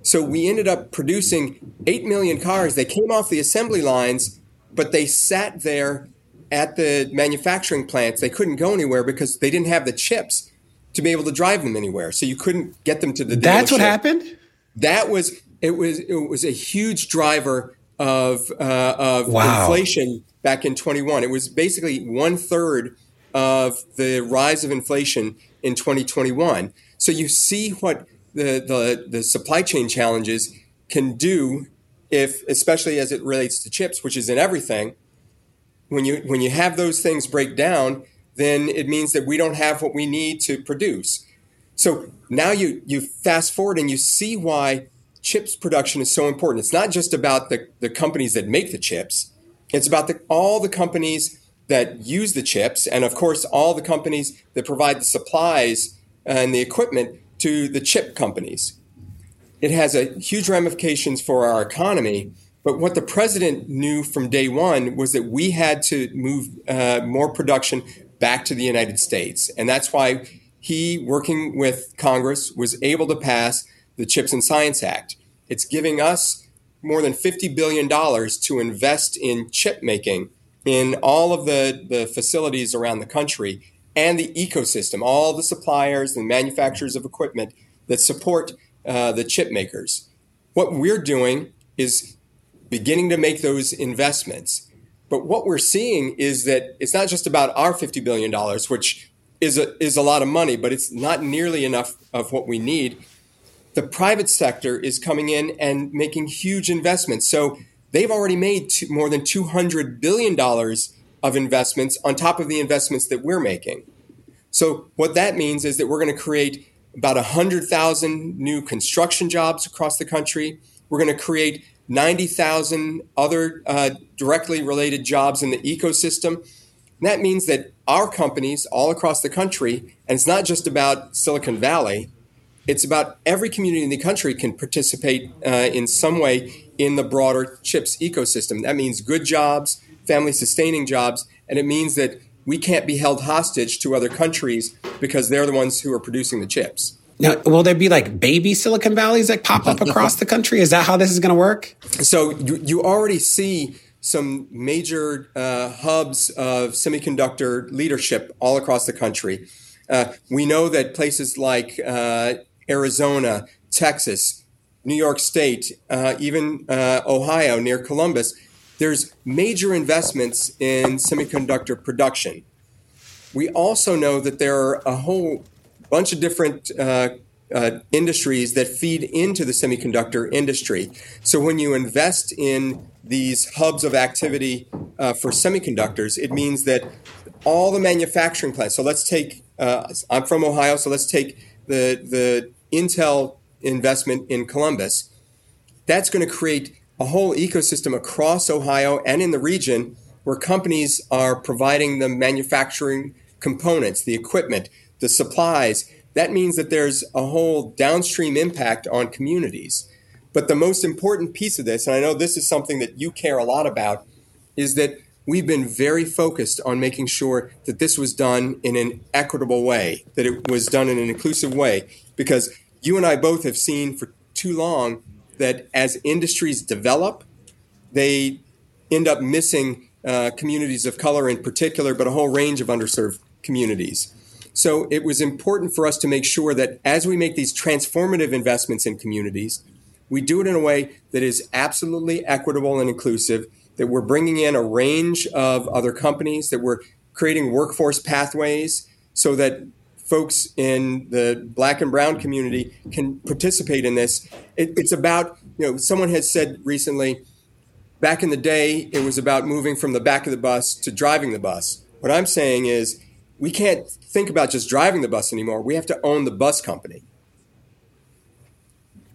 So we ended up producing 8 million cars. They came off the assembly lines, but they sat there at the manufacturing plants, they couldn't go anywhere because they didn't have the chips to be able to drive them anywhere. So you couldn't get them to the. That's what happened. That was it. Was it was a huge driver of uh, of Wow. inflation back in 21. It was basically one third of the rise of inflation in 2021. So you see what the the, the supply chain challenges can do if, especially as it relates to chips, which is in everything. When you when you have those things break down, then it means that we don't have what we need to produce. So now you you fast forward and you see why chips production is so important. It's not just about the, the companies that make the chips. It's about the, all the companies that use the chips, and of course, all the companies that provide the supplies and the equipment to the chip companies. It has a huge ramifications for our economy. But what the president knew from day one was that we had to move uh, more production back to the United States, and that's why he, working with Congress, was able to pass the Chips and Science Act. It's giving us more than $50 billion to invest in chip making in all of the, the facilities around the country and the ecosystem, all the suppliers and manufacturers of equipment that support uh, the chip makers. What we're doing is beginning to make those investments. But what we're seeing is that it's not just about our $50 billion, which is a, is a lot of money, but it's not nearly enough of what we need. The private sector is coming in and making huge investments. So they've already made two, more than $200 billion of investments on top of the investments that we're making. So what that means is that we're going to create about 100,000 new construction jobs across the country. We're going to create 90,000 other uh, directly related jobs in the ecosystem. And that means that our companies all across the country, and it's not just about Silicon Valley, it's about every community in the country can participate uh, in some way in the broader chips ecosystem. That means good jobs, family sustaining jobs, and it means that we can't be held hostage to other countries because they're the ones who are producing the chips. Now, will there be like baby Silicon Valleys that pop up across the country? Is that how this is going to work? So you, you already see some major uh, hubs of semiconductor leadership all across the country. Uh, we know that places like uh, Arizona, Texas, New York State, uh, even uh, Ohio near Columbus, there's major investments in semiconductor production. We also know that there are a whole bunch of different uh, uh, industries that feed into the semiconductor industry. So when you invest in these hubs of activity uh, for semiconductors, it means that all the manufacturing plants. So let's take. Uh, I'm from Ohio, so let's take the the Intel investment in Columbus. That's going to create a whole ecosystem across Ohio and in the region where companies are providing the manufacturing components, the equipment, the supplies. That means that there's a whole downstream impact on communities. But the most important piece of this, and I know this is something that you care a lot about, is that we've been very focused on making sure that this was done in an equitable way, that it was done in an inclusive way, because you and I both have seen for too long that as industries develop, they end up missing uh, communities of color in particular, but a whole range of underserved communities. So it was important for us to make sure that as we make these transformative investments in communities, we do it in a way that is absolutely equitable and inclusive, that we're bringing in a range of other companies, that we're creating workforce pathways so that folks in the black and brown community can participate in this. It, it's about, you know, someone has said recently, back in the day, it was about moving from the back of the bus to driving the bus. What I'm saying is, we can't think about just driving the bus anymore. We have to own the bus company.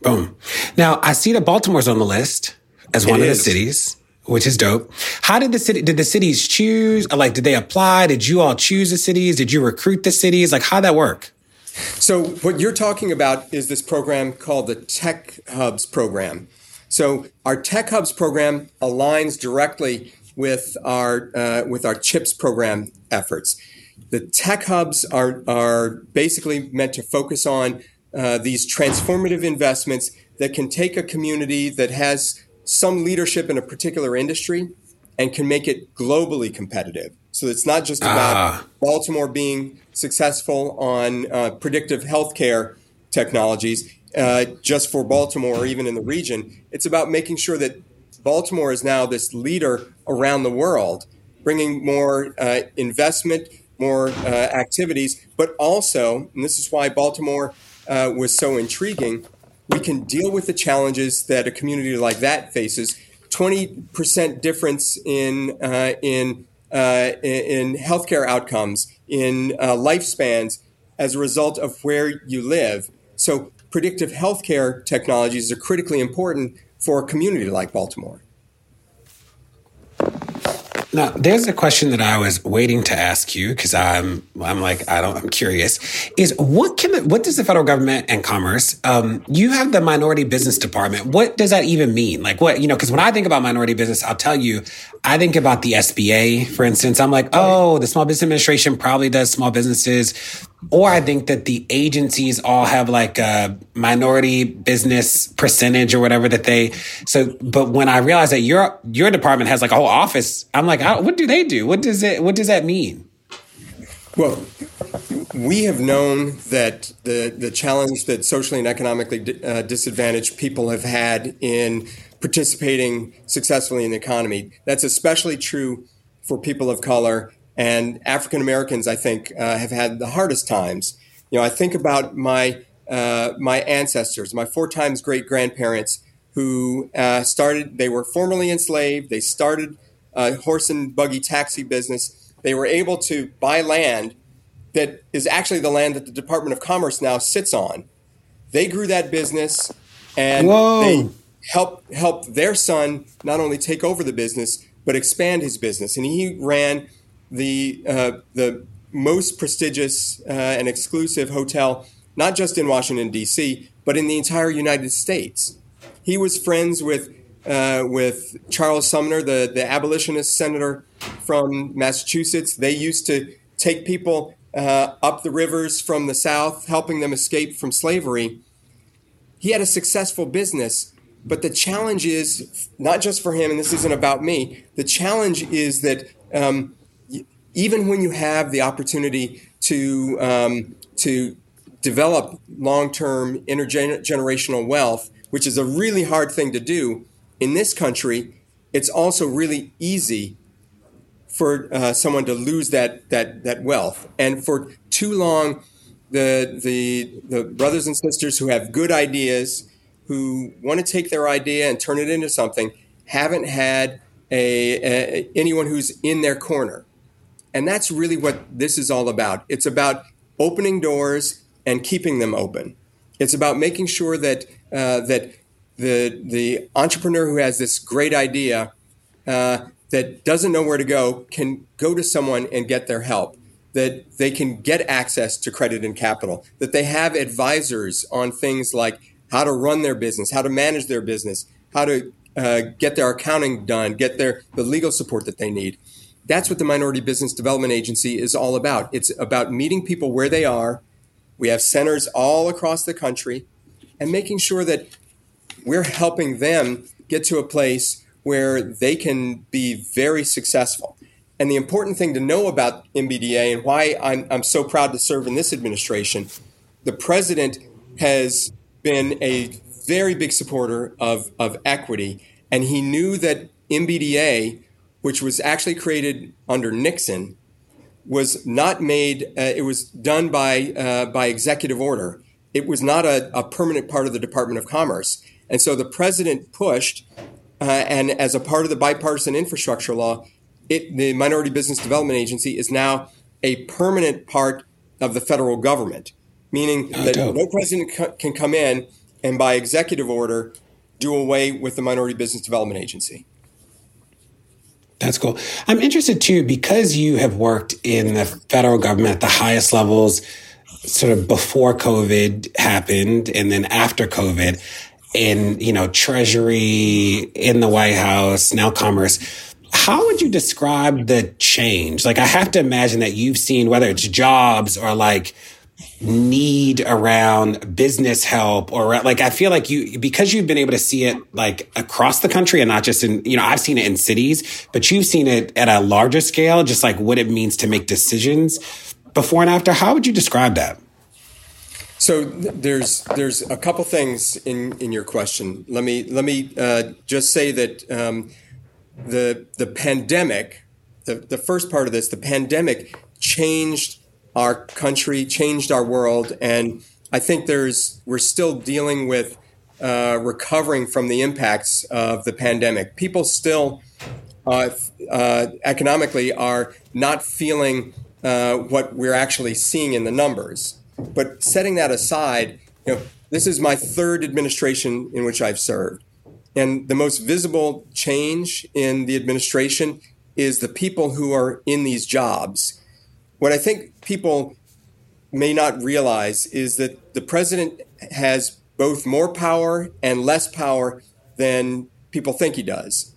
Boom. Now I see that Baltimore's on the list as one It of the cities, which is dope. How did the city? Did the cities choose? Like, did they apply? Did you all choose the cities? Did you recruit the cities? Like, how'd that work? So, what you're talking about is this program called the Tech Hubs program. So, our Tech Hubs program aligns directly with our uh, with our CHIPS program efforts. The Tech Hubs are are basically meant to focus on uh, these transformative investments that can take a community that has some leadership in a particular industry and can make it globally competitive. So it's not just about Ah. Baltimore being successful on uh, predictive healthcare technologies uh, just for Baltimore or even in the region. It's about making sure that Baltimore is now this leader around the world, bringing more uh, investment, more uh, activities, but also, and this is why Baltimore uh, was so intriguing, we can deal with the challenges that a community like that faces. 20% difference in, uh, in, uh, in healthcare outcomes, in uh, lifespans as a result of where you live. So, predictive healthcare technologies are critically important for a community like Baltimore. Now, there's a question that I was waiting to ask you because I'm I'm like I don't I'm curious. Is what can the, what does the federal government and commerce? Um, you have the minority business department. What does that even mean? Like what you know? Because when I think about minority business, I'll tell you, I think about the SBA, for instance. I'm like, oh, the Small Business Administration probably does small businesses. Or I think that the agencies all have like a minority business percentage or whatever that they. So, but when I realized that your your department has like a whole office, I'm like, what do they do? What does it? What does that mean? Well, we have known that the, the challenge that socially and economically di- uh, disadvantaged people have had in participating successfully in the economy. That's especially true for people of color and African Americans. I think uh, have had the hardest times. You know, I think about my uh, my ancestors, my four times great grandparents who uh, started. They were formerly enslaved. They started a horse and buggy taxi business. They were able to buy land that is actually the land that the Department of Commerce now sits on. They grew that business and Whoa. they helped helped their son not only take over the business but expand his business. And he ran the uh, the most prestigious uh, and exclusive hotel, not just in Washington D.C., but in the entire United States. He was friends with uh, with Charles Sumner, the the abolitionist senator from Massachusetts. They used to take people uh, up the rivers from the South, helping them escape from slavery. He had a successful business, but the challenge is not just for him, and this isn't about me. The challenge is that um, even when you have the opportunity to um, to develop long-term intergenerational wealth, which is a really hard thing to do in this country, it's also really easy for uh, someone to lose that that that wealth. And for too long, the the the brothers and sisters who have good ideas, who want to take their idea and turn it into something, haven't had a, a anyone who's in their corner. And that's really what this is all about. It's about opening doors and keeping them open. It's about making sure that uh, that the the entrepreneur who has this great idea uh, that doesn't know where to go can go to someone and get their help. That they can get access to credit and capital. That they have advisors on things like how to run their business, how to manage their business, how to uh, get their accounting done, get their the legal support that they need. That's what the Minority Business Development Agency is all about. It's about meeting people where they are. We have centers all across the country and making sure that we're helping them get to a place where they can be very successful. And the important thing to know about MBDA and why I'm, I'm so proud to serve in this administration, the president has been a very big supporter of, of equity. And he knew that MBDA, which was actually created under Nixon, was not made, uh, it was done by, uh, by executive order. It was not a, a permanent part of the Department of Commerce. And so the president pushed, uh, and as a part of the bipartisan infrastructure law, it, the Minority Business Development Agency is now a permanent part of the federal government, meaning that no president co- can come in and by executive order do away with the Minority Business Development Agency. That's cool. I'm interested too because you have worked in the federal government at the highest levels, sort of before COVID happened and then after COVID, in you know Treasury, in the White House, now Commerce. How would you describe the change? Like, I have to imagine that you've seen whether it's jobs or like need around business help or like I feel like you because you've been able to see it like across the country and not just in you know I've seen it in cities but you've seen it at a larger scale just like what it means to make decisions before and after. How would you describe that? So there's there's a couple things in in your question. Let me let me uh, just say that um, the the pandemic the, the first part of this the pandemic changed our country, changed our world, and I think there's we're still dealing with uh, recovering from the impacts of the pandemic. People still uh, uh, economically are not feeling uh, what we're actually seeing in the numbers. But setting that aside, you know, this is my third administration in which I've served. And the most visible change in the administration is the people who are in these jobs what I think people may not realize is that the president has both more power and less power than people think he does.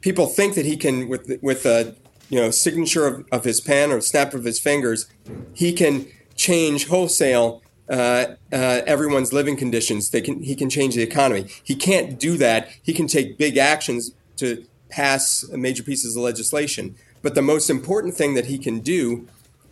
People think that he can, with with a you know signature of, of his pen or snap of his fingers, he can change wholesale uh, uh, everyone's living conditions. They can he can change the economy. He can't do that. He can take big actions to pass major pieces of legislation. But the most important thing that he can do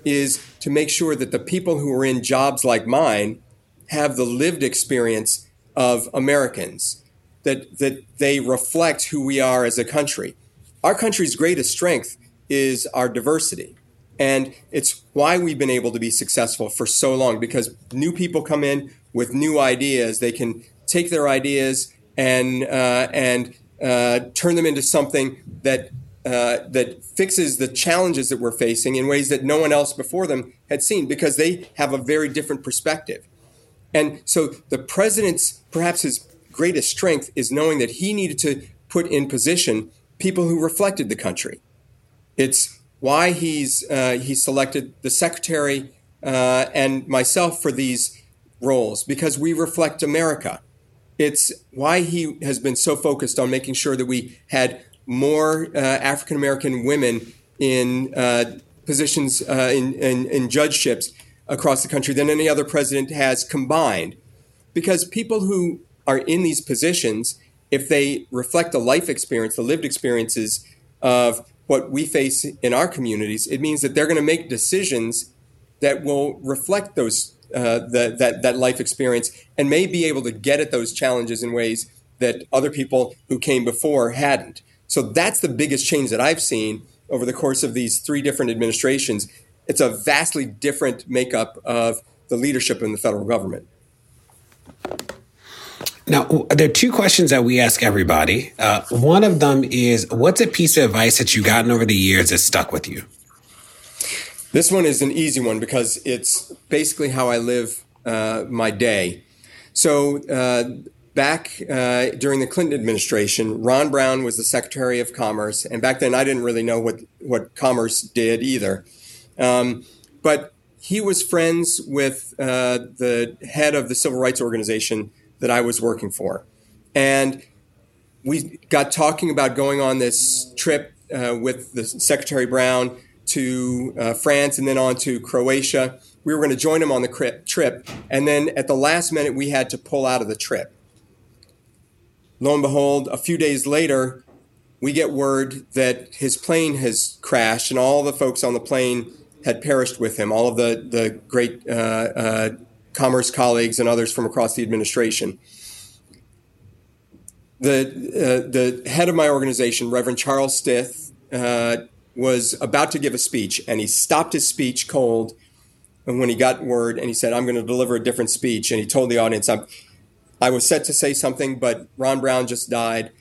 is to make sure that the people who are in jobs like mine have the lived experience of Americans, that, that they reflect who we are as a country. Our country's greatest strength is our diversity. And it's why we've been able to be successful for so long because new people come in with new ideas. They can take their ideas and, uh, and uh, turn them into something that uh, that fixes the challenges that we're facing in ways that no one else before them had seen because they have a very different perspective. And so the president's perhaps his greatest strength is knowing that he needed to put in position people who reflected the country. It's why he's uh, he selected the secretary uh, and myself for these roles because we reflect America. It's why he has been so focused on making sure that we had more uh, African American women in uh, positions uh, in, in, in judgeships across the country than any other president has combined. Because people who are in these positions, if they reflect the life experience, the lived experiences of what we face in our communities, it means that they're going to make decisions that will reflect those uh, that that life experience and may be able to get at those challenges in ways that other people who came before hadn't. So that's the biggest change that I've seen over the course of these three different administrations. It's a vastly different makeup of the leadership in the federal government. Now, there are two questions that we ask everybody. Uh, one of them is What's a piece of advice that you've gotten over the years that stuck with you? This one is an easy one because it's basically how I live uh, my day. So, uh, back uh, during the Clinton administration, Ron Brown was the Secretary of Commerce, and back then I didn't really know what what commerce did either. Um, but he was friends with uh, the head of the civil rights organization that I was working for, and we got talking about going on this trip uh, with the Secretary Brown to uh, France and then on to Croatia. We were going to join him on the trip, and then at the last minute, we had to pull out of the trip lo and behold, a few days later, we get word that his plane has crashed and all the folks on the plane had perished with him, all of the, the great uh, uh, commerce colleagues and others from across the administration. The, uh, the head of my organization, Reverend Charles Stith, uh, was about to give a speech and he stopped his speech cold and when he got word and he said, I'm going to deliver a different speech. And he told the audience, I'm, I was set to say something, but Ron Brown just died,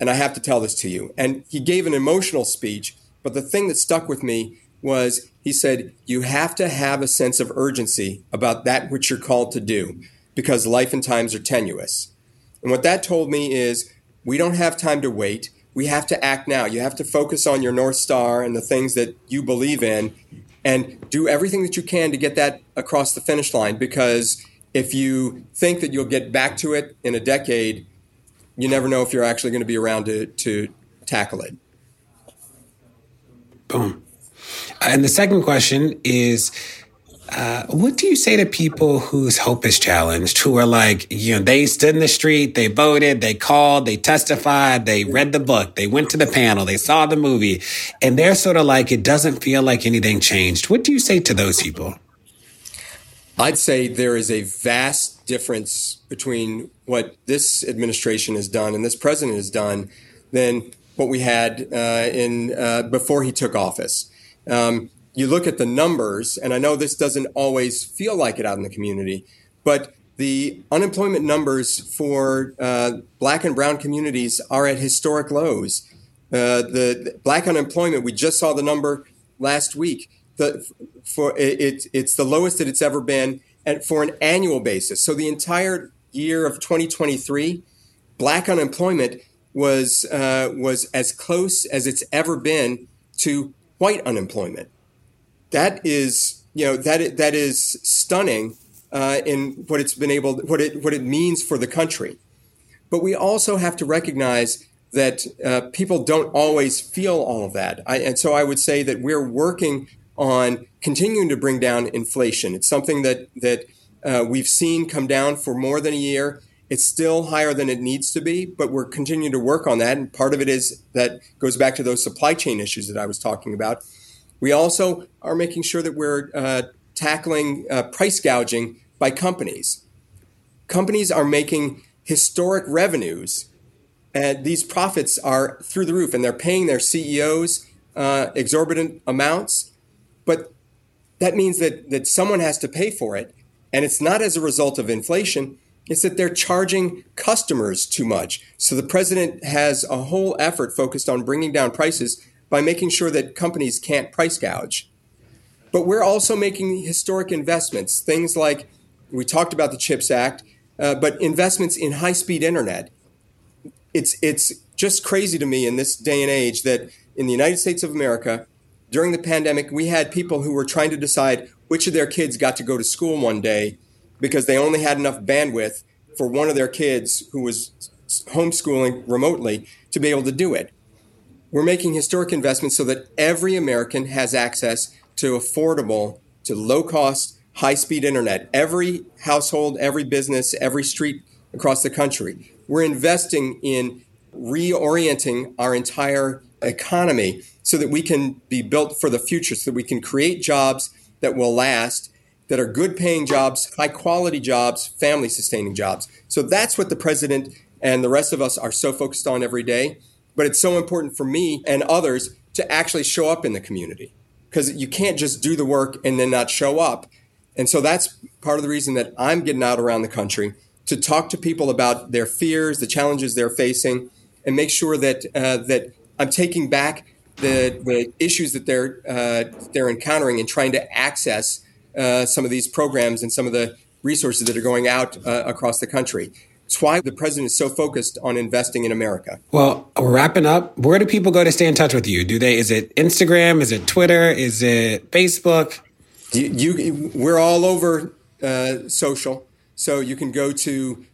and I have to tell this to you. And he gave an emotional speech, but the thing that stuck with me was he said, You have to have a sense of urgency about that which you're called to do because life and times are tenuous. And what that told me is we don't have time to wait. We have to act now. You have to focus on your North Star and the things that you believe in and do everything that you can to get that across the finish line because if you think that you'll get back to it in a decade, you never know if you're actually going to be around to, to tackle it. Boom. And the second question is Uh, what do you say to people whose hope is challenged, who are like, you know, they stood in the street, they voted, they called, they testified, they read the book, they went to the panel, they saw the movie, and they're sort of like, it doesn't feel like anything changed. What do you say to those people? I'd say there is a vast difference between what this administration has done and this president has done than what we had uh, in uh, before he took office. Um, you look at the numbers, and I know this doesn't always feel like it out in the community, but the unemployment numbers for uh, black and brown communities are at historic lows. Uh, the, the, black unemployment, we just saw the number last week. The, for it, it's the lowest that it's ever been, and for an annual basis. So the entire year of 2023, black unemployment was uh, was as close as it's ever been to white unemployment that is you know that that is stunning uh, in what it's been able what it what it means for the country. But we also have to recognize that uh, people don't always feel all of that, I, and so I would say that we're working on continuing to bring down inflation. It's something that that uh, we've seen come down for more than a year. It's still higher than it needs to be, but we're continuing to work on that. And part of it is that goes back to those supply chain issues that I was talking about. We also are making sure that we're uh, tackling uh, price gouging by companies. Companies are making historic revenues, and these profits are through the roof, and they're paying their CEOs uh, exorbitant amounts. But that means that, that someone has to pay for it, and it's not as a result of inflation. It's that they're charging customers too much. So the president has a whole effort focused on bringing down prices by making sure that companies can't price gouge. But we're also making historic investments, things like we talked about the CHIPS Act, uh, but investments in high speed internet. It's, it's just crazy to me in this day and age that in the United States of America, during the pandemic, we had people who were trying to decide which of their kids got to go to school one day because they only had enough bandwidth for one of their kids who was homeschooling remotely to be able to do it. We're making historic investments so that every American has access to affordable, to low cost, high speed internet. Every household, every business, every street across the country. We're investing in reorienting our entire economy so that we can be built for the future, so that we can create jobs that will last, that are good paying jobs, high quality jobs, family sustaining jobs. So that's what the president and the rest of us are so focused on every day. But it's so important for me and others to actually show up in the community because you can't just do the work and then not show up. And so that's part of the reason that I'm getting out around the country to talk to people about their fears, the challenges they're facing, and make sure that uh, that I'm taking back the, the issues that they're uh, they're encountering and trying to access uh, some of these programs and some of the resources that are going out uh, across the country. It's why the president is so focused on investing in America. Well, we're wrapping up. Where do people go to stay in touch with you? Do they? Is it Instagram? Is it Twitter? Is it Facebook? You, you we're all over uh, social, so you can go to.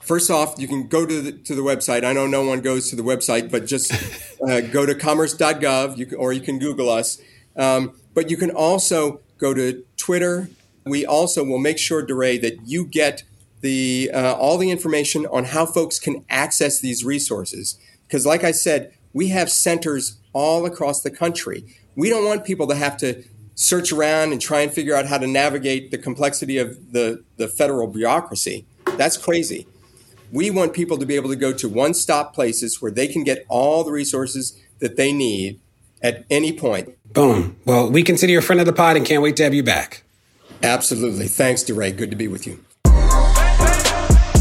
First off, you can go to the, to the website. I know no one goes to the website, but just uh, go to commerce.gov, you can, or you can Google us. Um, but you can also go to Twitter. We also will make sure, DeRay, that you get the uh, all the information on how folks can access these resources. Because, like I said, we have centers all across the country. We don't want people to have to search around and try and figure out how to navigate the complexity of the, the federal bureaucracy. That's crazy. We want people to be able to go to one stop places where they can get all the resources that they need at any point. Boom. Well, we consider you a friend of the pod and can't wait to have you back. Absolutely. Thanks, DeRay. Good to be with you.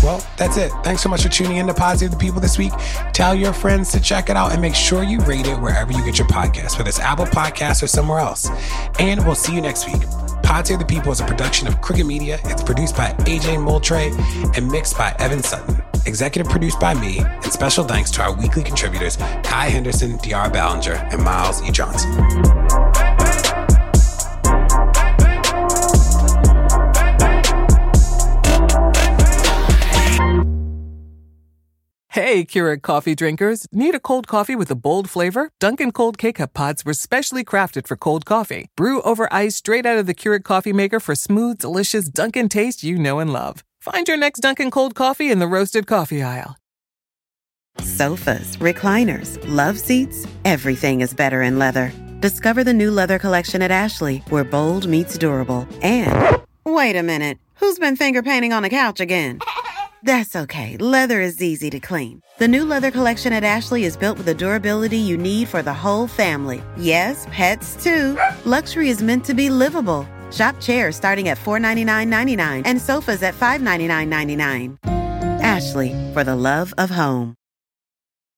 Well, that's it. Thanks so much for tuning in to Pod Save the People this week. Tell your friends to check it out and make sure you rate it wherever you get your podcast, whether it's Apple Podcasts or somewhere else. And we'll see you next week. Pod Save the People is a production of Crooked Media. It's produced by AJ Moultrie and mixed by Evan Sutton. Executive produced by me, and special thanks to our weekly contributors, Kai Henderson, De'Ara Balenger, and Myles E. Johnson. Hey, Keurig coffee drinkers. Need a cold coffee with a bold flavor? Dunkin' Cold K-Cup pods were specially crafted for cold coffee. Brew over ice straight out of the Keurig coffee maker for smooth, delicious Dunkin' taste you know and love. Find your next Dunkin' Cold coffee in the roasted coffee aisle. Sofas, recliners, love seats, everything is better in leather. Discover the new leather collection at Ashley, where bold meets durable. And wait a minute, who's been finger painting on the couch again? That's okay. Leather is easy to clean. The new leather collection at Ashley is built with the durability you need for the whole family. Yes, pets too. Luxury is meant to be livable. Shop chairs starting at $499.99 and sofas at $599.99. Ashley, for the love of home.